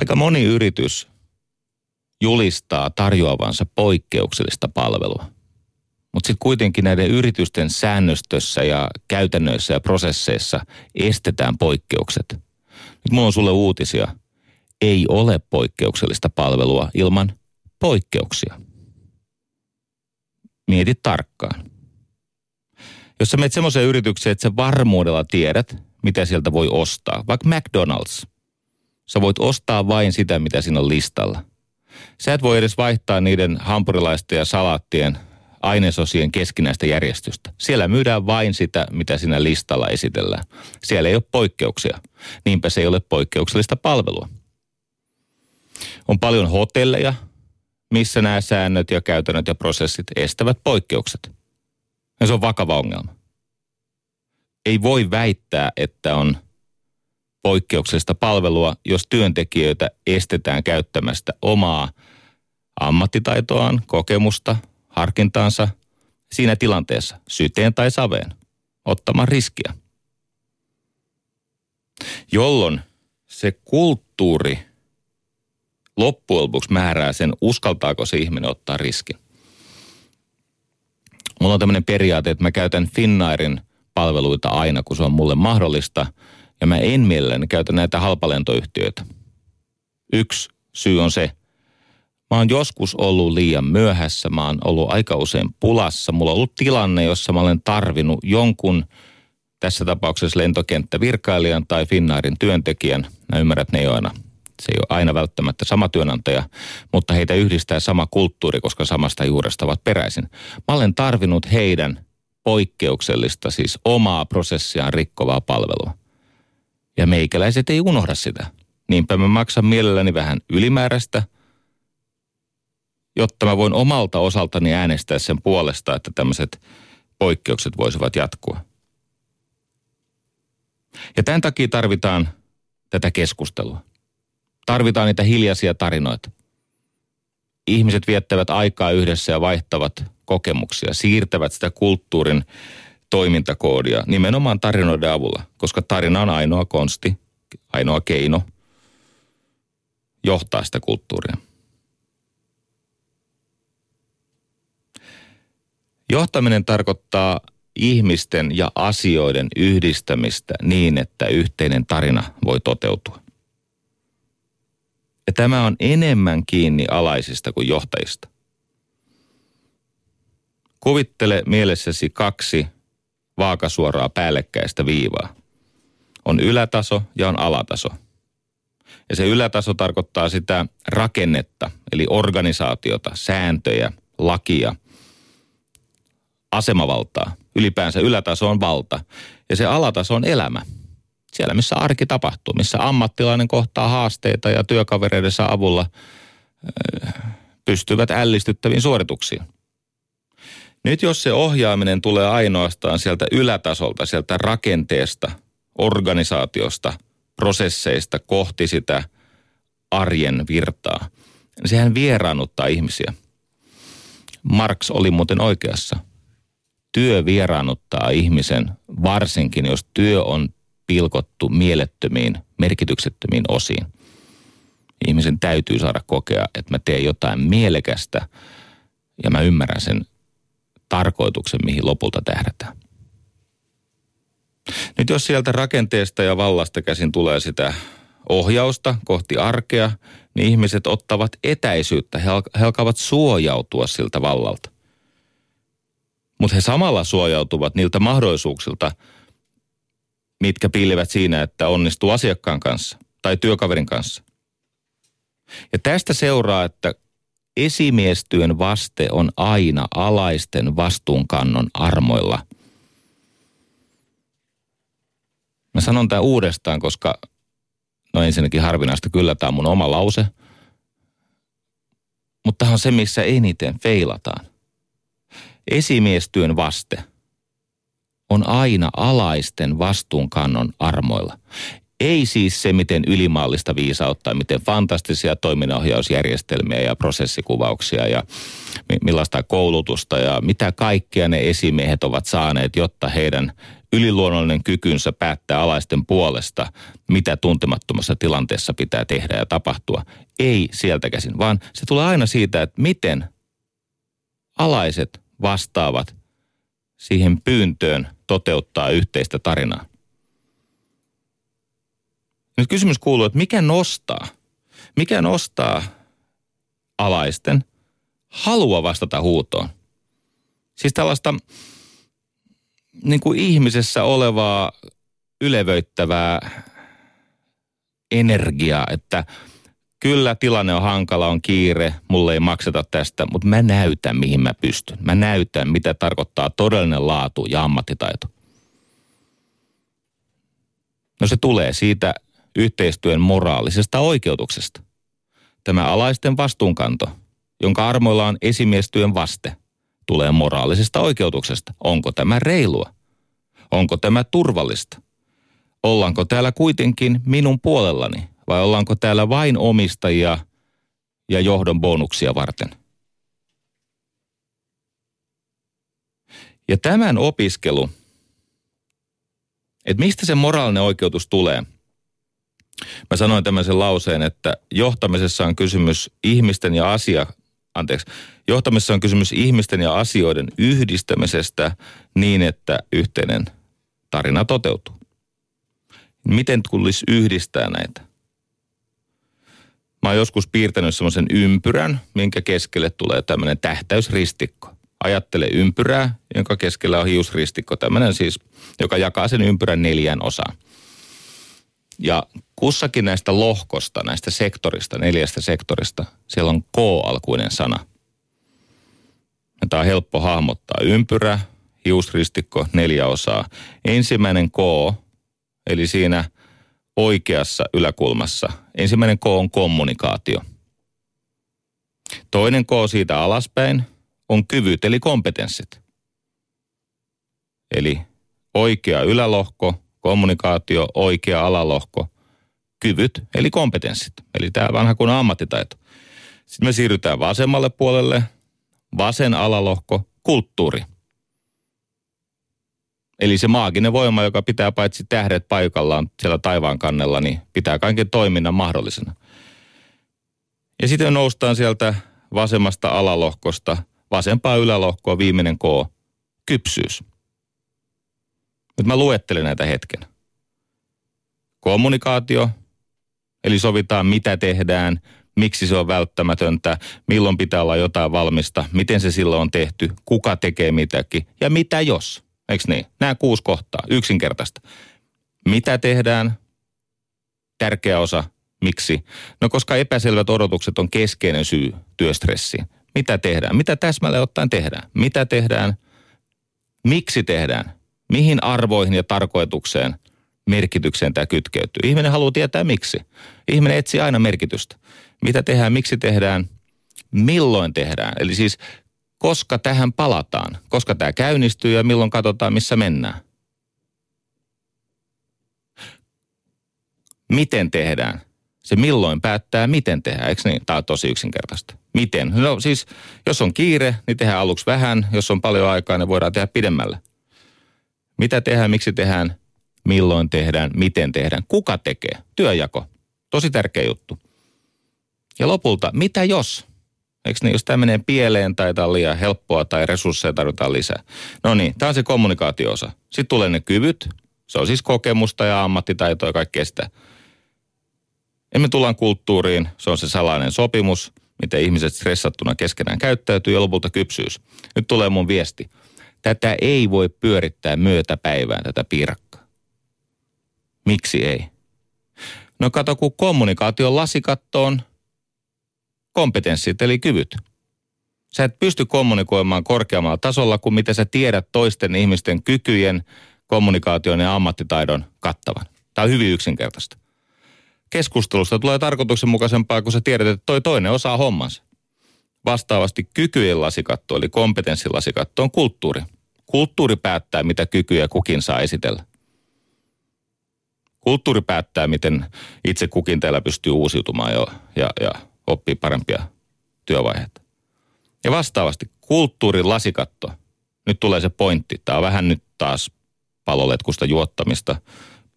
Aika moni yritys julistaa tarjoavansa poikkeuksellista palvelua. Mutta sitten kuitenkin näiden yritysten säännöstössä ja käytännöissä ja prosesseissa estetään poikkeukset. Nyt mulla on sulle uutisia. Ei ole poikkeuksellista palvelua ilman poikkeuksia. Mieti tarkkaan. Jos sä menet semmoiseen yritykseen, että sä varmuudella tiedät, mitä sieltä voi ostaa, vaikka McDonald's, sä voit ostaa vain sitä, mitä siinä on listalla. Sä et voi edes vaihtaa niiden hampurilaisten ja salaattien ainesosien keskinäistä järjestystä. Siellä myydään vain sitä, mitä siinä listalla esitellään. Siellä ei ole poikkeuksia. Niinpä se ei ole poikkeuksellista palvelua. On paljon hotelleja, missä nämä säännöt ja käytännöt ja prosessit estävät poikkeukset. Ja se on vakava ongelma. Ei voi väittää, että on poikkeuksellista palvelua, jos työntekijöitä estetään käyttämästä omaa ammattitaitoaan, kokemusta, harkintaansa siinä tilanteessa syteen tai saveen ottamaan riskiä. Jolloin se kulttuuri loppujen lopuksi määrää sen, uskaltaako se ihminen ottaa riskin. Mulla on tämmöinen periaate, että mä käytän Finnairin palveluita aina, kun se on mulle mahdollista. Ja mä en mielelläni käytä näitä halpalentoyhtiöitä. Yksi syy on se, Mä oon joskus ollut liian myöhässä, mä oon ollut aika usein pulassa. Mulla on ollut tilanne, jossa mä olen tarvinnut jonkun, tässä tapauksessa lentokenttävirkailijan tai Finnairin työntekijän. Mä ymmärrän, että ne ei ole aina, se ei ole aina välttämättä sama työnantaja, mutta heitä yhdistää sama kulttuuri, koska samasta juuresta ovat peräisin. Mä olen tarvinnut heidän poikkeuksellista, siis omaa prosessiaan rikkovaa palvelua. Ja meikäläiset ei unohda sitä. Niinpä mä maksan mielelläni vähän ylimääräistä – jotta mä voin omalta osaltani äänestää sen puolesta, että tämmöiset poikkeukset voisivat jatkua. Ja tämän takia tarvitaan tätä keskustelua. Tarvitaan niitä hiljaisia tarinoita. Ihmiset viettävät aikaa yhdessä ja vaihtavat kokemuksia, siirtävät sitä kulttuurin toimintakoodia nimenomaan tarinoiden avulla, koska tarina on ainoa konsti, ainoa keino johtaa sitä kulttuuria. Johtaminen tarkoittaa ihmisten ja asioiden yhdistämistä niin, että yhteinen tarina voi toteutua. Ja tämä on enemmän kiinni alaisista kuin johtajista. Kuvittele mielessäsi kaksi vaakasuoraa päällekkäistä viivaa. On ylätaso ja on alataso. Ja se ylätaso tarkoittaa sitä rakennetta, eli organisaatiota, sääntöjä, lakia – asemavaltaa. Ylipäänsä ylätaso on valta ja se alataso on elämä. Siellä, missä arki tapahtuu, missä ammattilainen kohtaa haasteita ja työkavereidensa avulla äh, pystyvät ällistyttäviin suorituksiin. Nyt jos se ohjaaminen tulee ainoastaan sieltä ylätasolta, sieltä rakenteesta, organisaatiosta, prosesseista kohti sitä arjen virtaa, niin sehän vieraannuttaa ihmisiä. Marx oli muuten oikeassa – työ vieraannuttaa ihmisen, varsinkin jos työ on pilkottu mielettömiin, merkityksettömiin osiin. Ihmisen täytyy saada kokea, että mä teen jotain mielekästä ja mä ymmärrän sen tarkoituksen, mihin lopulta tähdätään. Nyt jos sieltä rakenteesta ja vallasta käsin tulee sitä ohjausta kohti arkea, niin ihmiset ottavat etäisyyttä, he alkavat suojautua siltä vallalta mutta he samalla suojautuvat niiltä mahdollisuuksilta, mitkä piilivät siinä, että onnistuu asiakkaan kanssa tai työkaverin kanssa. Ja tästä seuraa, että esimiestyön vaste on aina alaisten vastuunkannon armoilla. Mä sanon tämän uudestaan, koska no ensinnäkin harvinaista kyllä tämä on mun oma lause. Mutta tämä on se, missä eniten feilataan esimiestyön vaste on aina alaisten vastuunkannon armoilla. Ei siis se, miten ylimaallista viisautta, miten fantastisia toiminnanohjausjärjestelmiä ja prosessikuvauksia ja millaista koulutusta ja mitä kaikkea ne esimiehet ovat saaneet, jotta heidän yliluonnollinen kykynsä päättää alaisten puolesta, mitä tuntemattomassa tilanteessa pitää tehdä ja tapahtua. Ei sieltä käsin, vaan se tulee aina siitä, että miten alaiset vastaavat siihen pyyntöön toteuttaa yhteistä tarinaa. Nyt kysymys kuuluu, että mikä nostaa, mikä nostaa alaisten halua vastata huutoon? Siis tällaista niin kuin ihmisessä olevaa ylevöittävää energiaa, että – kyllä tilanne on hankala, on kiire, mulle ei makseta tästä, mutta mä näytän mihin mä pystyn. Mä näytän mitä tarkoittaa todellinen laatu ja ammattitaito. No se tulee siitä yhteistyön moraalisesta oikeutuksesta. Tämä alaisten vastuunkanto, jonka armoilla on esimiestyön vaste, tulee moraalisesta oikeutuksesta. Onko tämä reilua? Onko tämä turvallista? Ollaanko täällä kuitenkin minun puolellani vai ollaanko täällä vain omistajia ja johdon bonuksia varten? Ja tämän opiskelu, että mistä se moraalinen oikeutus tulee, Mä sanoin tämmöisen lauseen, että johtamisessa on kysymys ihmisten ja asia, anteeksi, johtamisessa on kysymys ihmisten ja asioiden yhdistämisestä niin, että yhteinen tarina toteutuu. Miten tulisi yhdistää näitä? Mä oon joskus piirtänyt semmoisen ympyrän, minkä keskelle tulee tämmöinen tähtäysristikko. Ajattele ympyrää, jonka keskellä on hiusristikko, tämmöinen siis, joka jakaa sen ympyrän neljään osaan. Ja kussakin näistä lohkosta, näistä sektorista, neljästä sektorista, siellä on K-alkuinen sana. Tämä on helppo hahmottaa. Ympyrä, hiusristikko, neljä osaa. Ensimmäinen K, eli siinä oikeassa yläkulmassa. Ensimmäinen K on kommunikaatio. Toinen K siitä alaspäin on kyvyt eli kompetenssit. Eli oikea ylälohko, kommunikaatio, oikea alalohko, kyvyt eli kompetenssit. Eli tämä vanha kuin ammattitaito. Sitten me siirrytään vasemmalle puolelle, vasen alalohko, kulttuuri. Eli se maaginen voima, joka pitää paitsi tähdet paikallaan siellä taivaan kannella, niin pitää kaiken toiminnan mahdollisena. Ja sitten noustaan sieltä vasemmasta alalohkosta, vasempaa ylälohkoa, viimeinen K, kypsyys. Nyt mä luettelen näitä hetken. Kommunikaatio, eli sovitaan mitä tehdään, miksi se on välttämätöntä, milloin pitää olla jotain valmista, miten se silloin on tehty, kuka tekee mitäkin ja mitä jos. Eikö niin? Nämä kuusi kohtaa, yksinkertaista. Mitä tehdään? Tärkeä osa. Miksi? No koska epäselvät odotukset on keskeinen syy työstressiin. Mitä tehdään? Mitä täsmälleen ottaen tehdään? Mitä tehdään? Miksi tehdään? Mihin arvoihin ja tarkoitukseen, merkitykseen tämä kytkeytyy? Ihminen haluaa tietää miksi. Ihminen etsii aina merkitystä. Mitä tehdään, miksi tehdään, milloin tehdään. Eli siis koska tähän palataan, koska tämä käynnistyy ja milloin katsotaan, missä mennään. Miten tehdään? Se milloin päättää, miten tehdään, eikö niin? Tämä on tosi yksinkertaista. Miten? No siis, jos on kiire, niin tehdään aluksi vähän. Jos on paljon aikaa, niin voidaan tehdä pidemmälle. Mitä tehdään, miksi tehdään, milloin tehdään, miten tehdään, kuka tekee, työjako. Tosi tärkeä juttu. Ja lopulta, mitä jos? Eikö niin, jos tämä menee pieleen tai tämä on liian helppoa tai resursseja tarvitaan lisää. No niin, tämä on se kommunikaatioosa. Sitten tulee ne kyvyt. Se on siis kokemusta ja ammattitaitoa ja kaikkea sitä. Ja me tullaan kulttuuriin. Se on se salainen sopimus, miten ihmiset stressattuna keskenään käyttäytyy ja lopulta kypsyys. Nyt tulee mun viesti. Tätä ei voi pyörittää myötäpäivään, tätä piirakkaa. Miksi ei? No kato, kun kommunikaation lasikattoon kompetenssit eli kyvyt. Sä et pysty kommunikoimaan korkeammalla tasolla kuin mitä sä tiedät toisten ihmisten kykyjen, kommunikaation ja ammattitaidon kattavan. Tämä on hyvin yksinkertaista. Keskustelusta tulee tarkoituksenmukaisempaa, kun sä tiedät, että toi toinen osaa hommansa. Vastaavasti kykyjen lasikatto eli kompetenssin lasikatto on kulttuuri. Kulttuuri päättää, mitä kykyjä kukin saa esitellä. Kulttuuri päättää, miten itse kukin teillä pystyy uusiutumaan jo, ja, ja oppii parempia työvaiheita. Ja vastaavasti kulttuurin lasikatto. Nyt tulee se pointti. Tämä on vähän nyt taas paloletkusta juottamista.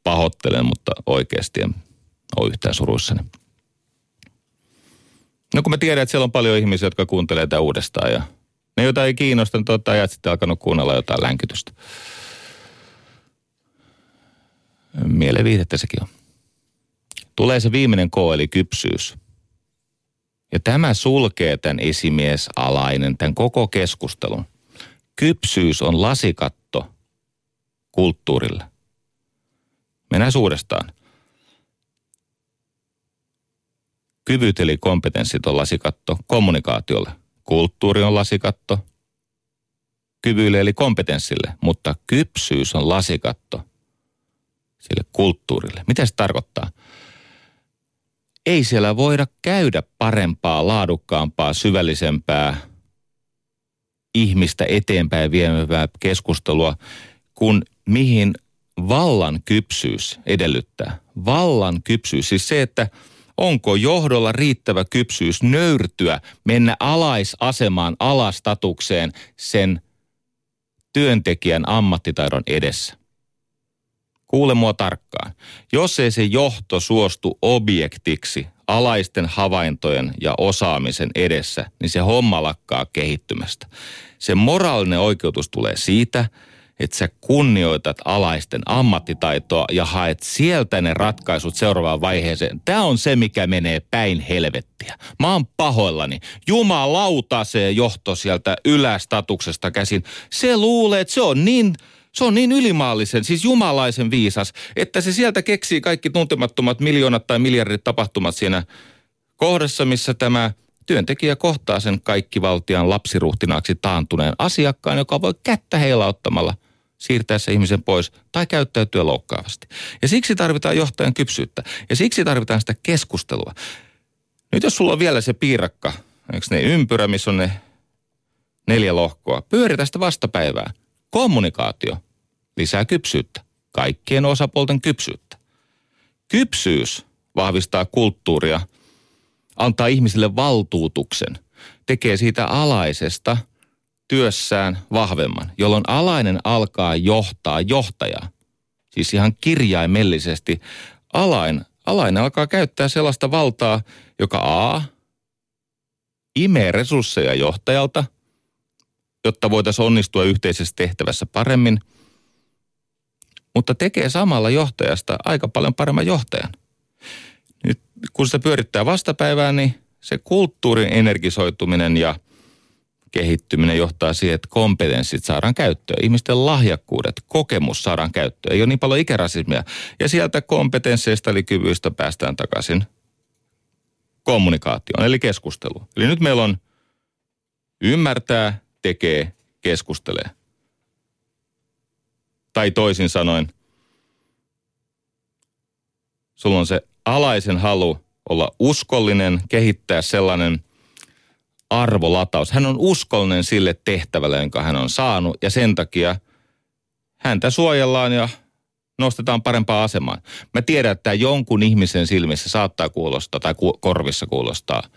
Pahoittelen, mutta oikeasti en ole yhtään suruissani. No kun mä tiedän, että siellä on paljon ihmisiä, jotka kuuntelee tätä uudestaan ja ne, joita ei kiinnosta, niin totta ajat sitten alkanut kuunnella jotain länkytystä. Mieleviihdettä sekin on. Tulee se viimeinen K, eli kypsyys. Ja tämä sulkee tämän esimiesalainen, tämän koko keskustelun. Kypsyys on lasikatto kulttuurille. Mennään uudestaan. Kyvyt eli kompetenssit on lasikatto kommunikaatiolle. Kulttuuri on lasikatto kyvyille eli kompetenssille, mutta kypsyys on lasikatto sille kulttuurille. Mitä se tarkoittaa? Ei siellä voida käydä parempaa, laadukkaampaa, syvällisempää ihmistä eteenpäin viemään keskustelua, kun mihin vallan kypsyys edellyttää. Vallan kypsyys, siis se, että onko johdolla riittävä kypsyys nöyrtyä, mennä alaisasemaan, alastatukseen sen työntekijän ammattitaidon edessä. Kuule mua tarkkaan. Jos ei se johto suostu objektiksi alaisten havaintojen ja osaamisen edessä, niin se homma lakkaa kehittymästä. Se moraalinen oikeutus tulee siitä, että sä kunnioitat alaisten ammattitaitoa ja haet sieltä ne ratkaisut seuraavaan vaiheeseen. Tämä on se, mikä menee päin helvettiä. Mä oon pahoillani. Jumalauta se johto sieltä ylästatuksesta käsin. Se luulee, että se on niin se on niin ylimaallisen, siis jumalaisen viisas, että se sieltä keksii kaikki tuntemattomat miljoonat tai miljardit tapahtumat siinä kohdassa, missä tämä työntekijä kohtaa sen kaikkivaltian lapsiruhtinaaksi taantuneen asiakkaan, joka voi kättä heilauttamalla siirtää se ihmisen pois tai käyttäytyä loukkaavasti. Ja siksi tarvitaan johtajan kypsyyttä. Ja siksi tarvitaan sitä keskustelua. Nyt jos sulla on vielä se piirakka, eikö ne ympyrä, missä on ne neljä lohkoa, pyöritä sitä vastapäivää. Kommunikaatio lisää kypsyyttä, kaikkien osapuolten kypsyyttä. Kypsyys vahvistaa kulttuuria, antaa ihmisille valtuutuksen, tekee siitä alaisesta työssään vahvemman, jolloin alainen alkaa johtaa johtajaa. Siis ihan kirjaimellisesti alain, alainen alkaa käyttää sellaista valtaa, joka A, imee resursseja johtajalta – jotta voitaisiin onnistua yhteisessä tehtävässä paremmin, mutta tekee samalla johtajasta aika paljon paremman johtajan. Nyt kun se pyörittää vastapäivää, niin se kulttuurin energisoituminen ja kehittyminen johtaa siihen, että kompetenssit saadaan käyttöön. Ihmisten lahjakkuudet, kokemus saadaan käyttöön. Ei ole niin paljon ikärasismia. Ja sieltä kompetensseista eli kyvyistä päästään takaisin kommunikaatioon, eli keskusteluun. Eli nyt meillä on ymmärtää, tekee, keskustelee. Tai toisin sanoen, sulla on se alaisen halu olla uskollinen, kehittää sellainen arvolataus. Hän on uskollinen sille tehtävälle, jonka hän on saanut ja sen takia häntä suojellaan ja nostetaan parempaan asemaan. Mä tiedän, että jonkun ihmisen silmissä saattaa kuulostaa tai korvissa kuulostaa –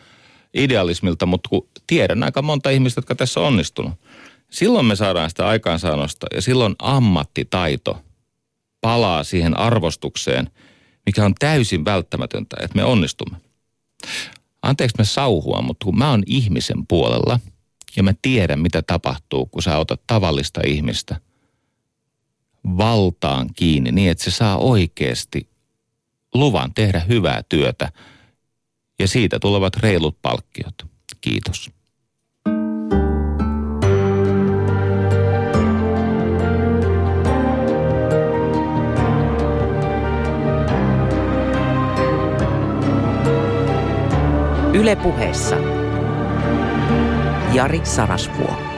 idealismilta, mutta kun tiedän aika monta ihmistä, jotka tässä on onnistunut. Silloin me saadaan sitä aikaansaannosta ja silloin ammattitaito palaa siihen arvostukseen, mikä on täysin välttämätöntä, että me onnistumme. Anteeksi me sauhua, mutta kun mä oon ihmisen puolella ja mä tiedän, mitä tapahtuu, kun sä otat tavallista ihmistä valtaan kiinni niin, että se saa oikeasti luvan tehdä hyvää työtä – ja siitä tulevat reilut palkkiot. Kiitos. Ylepuheessa Jari Sarasvuo.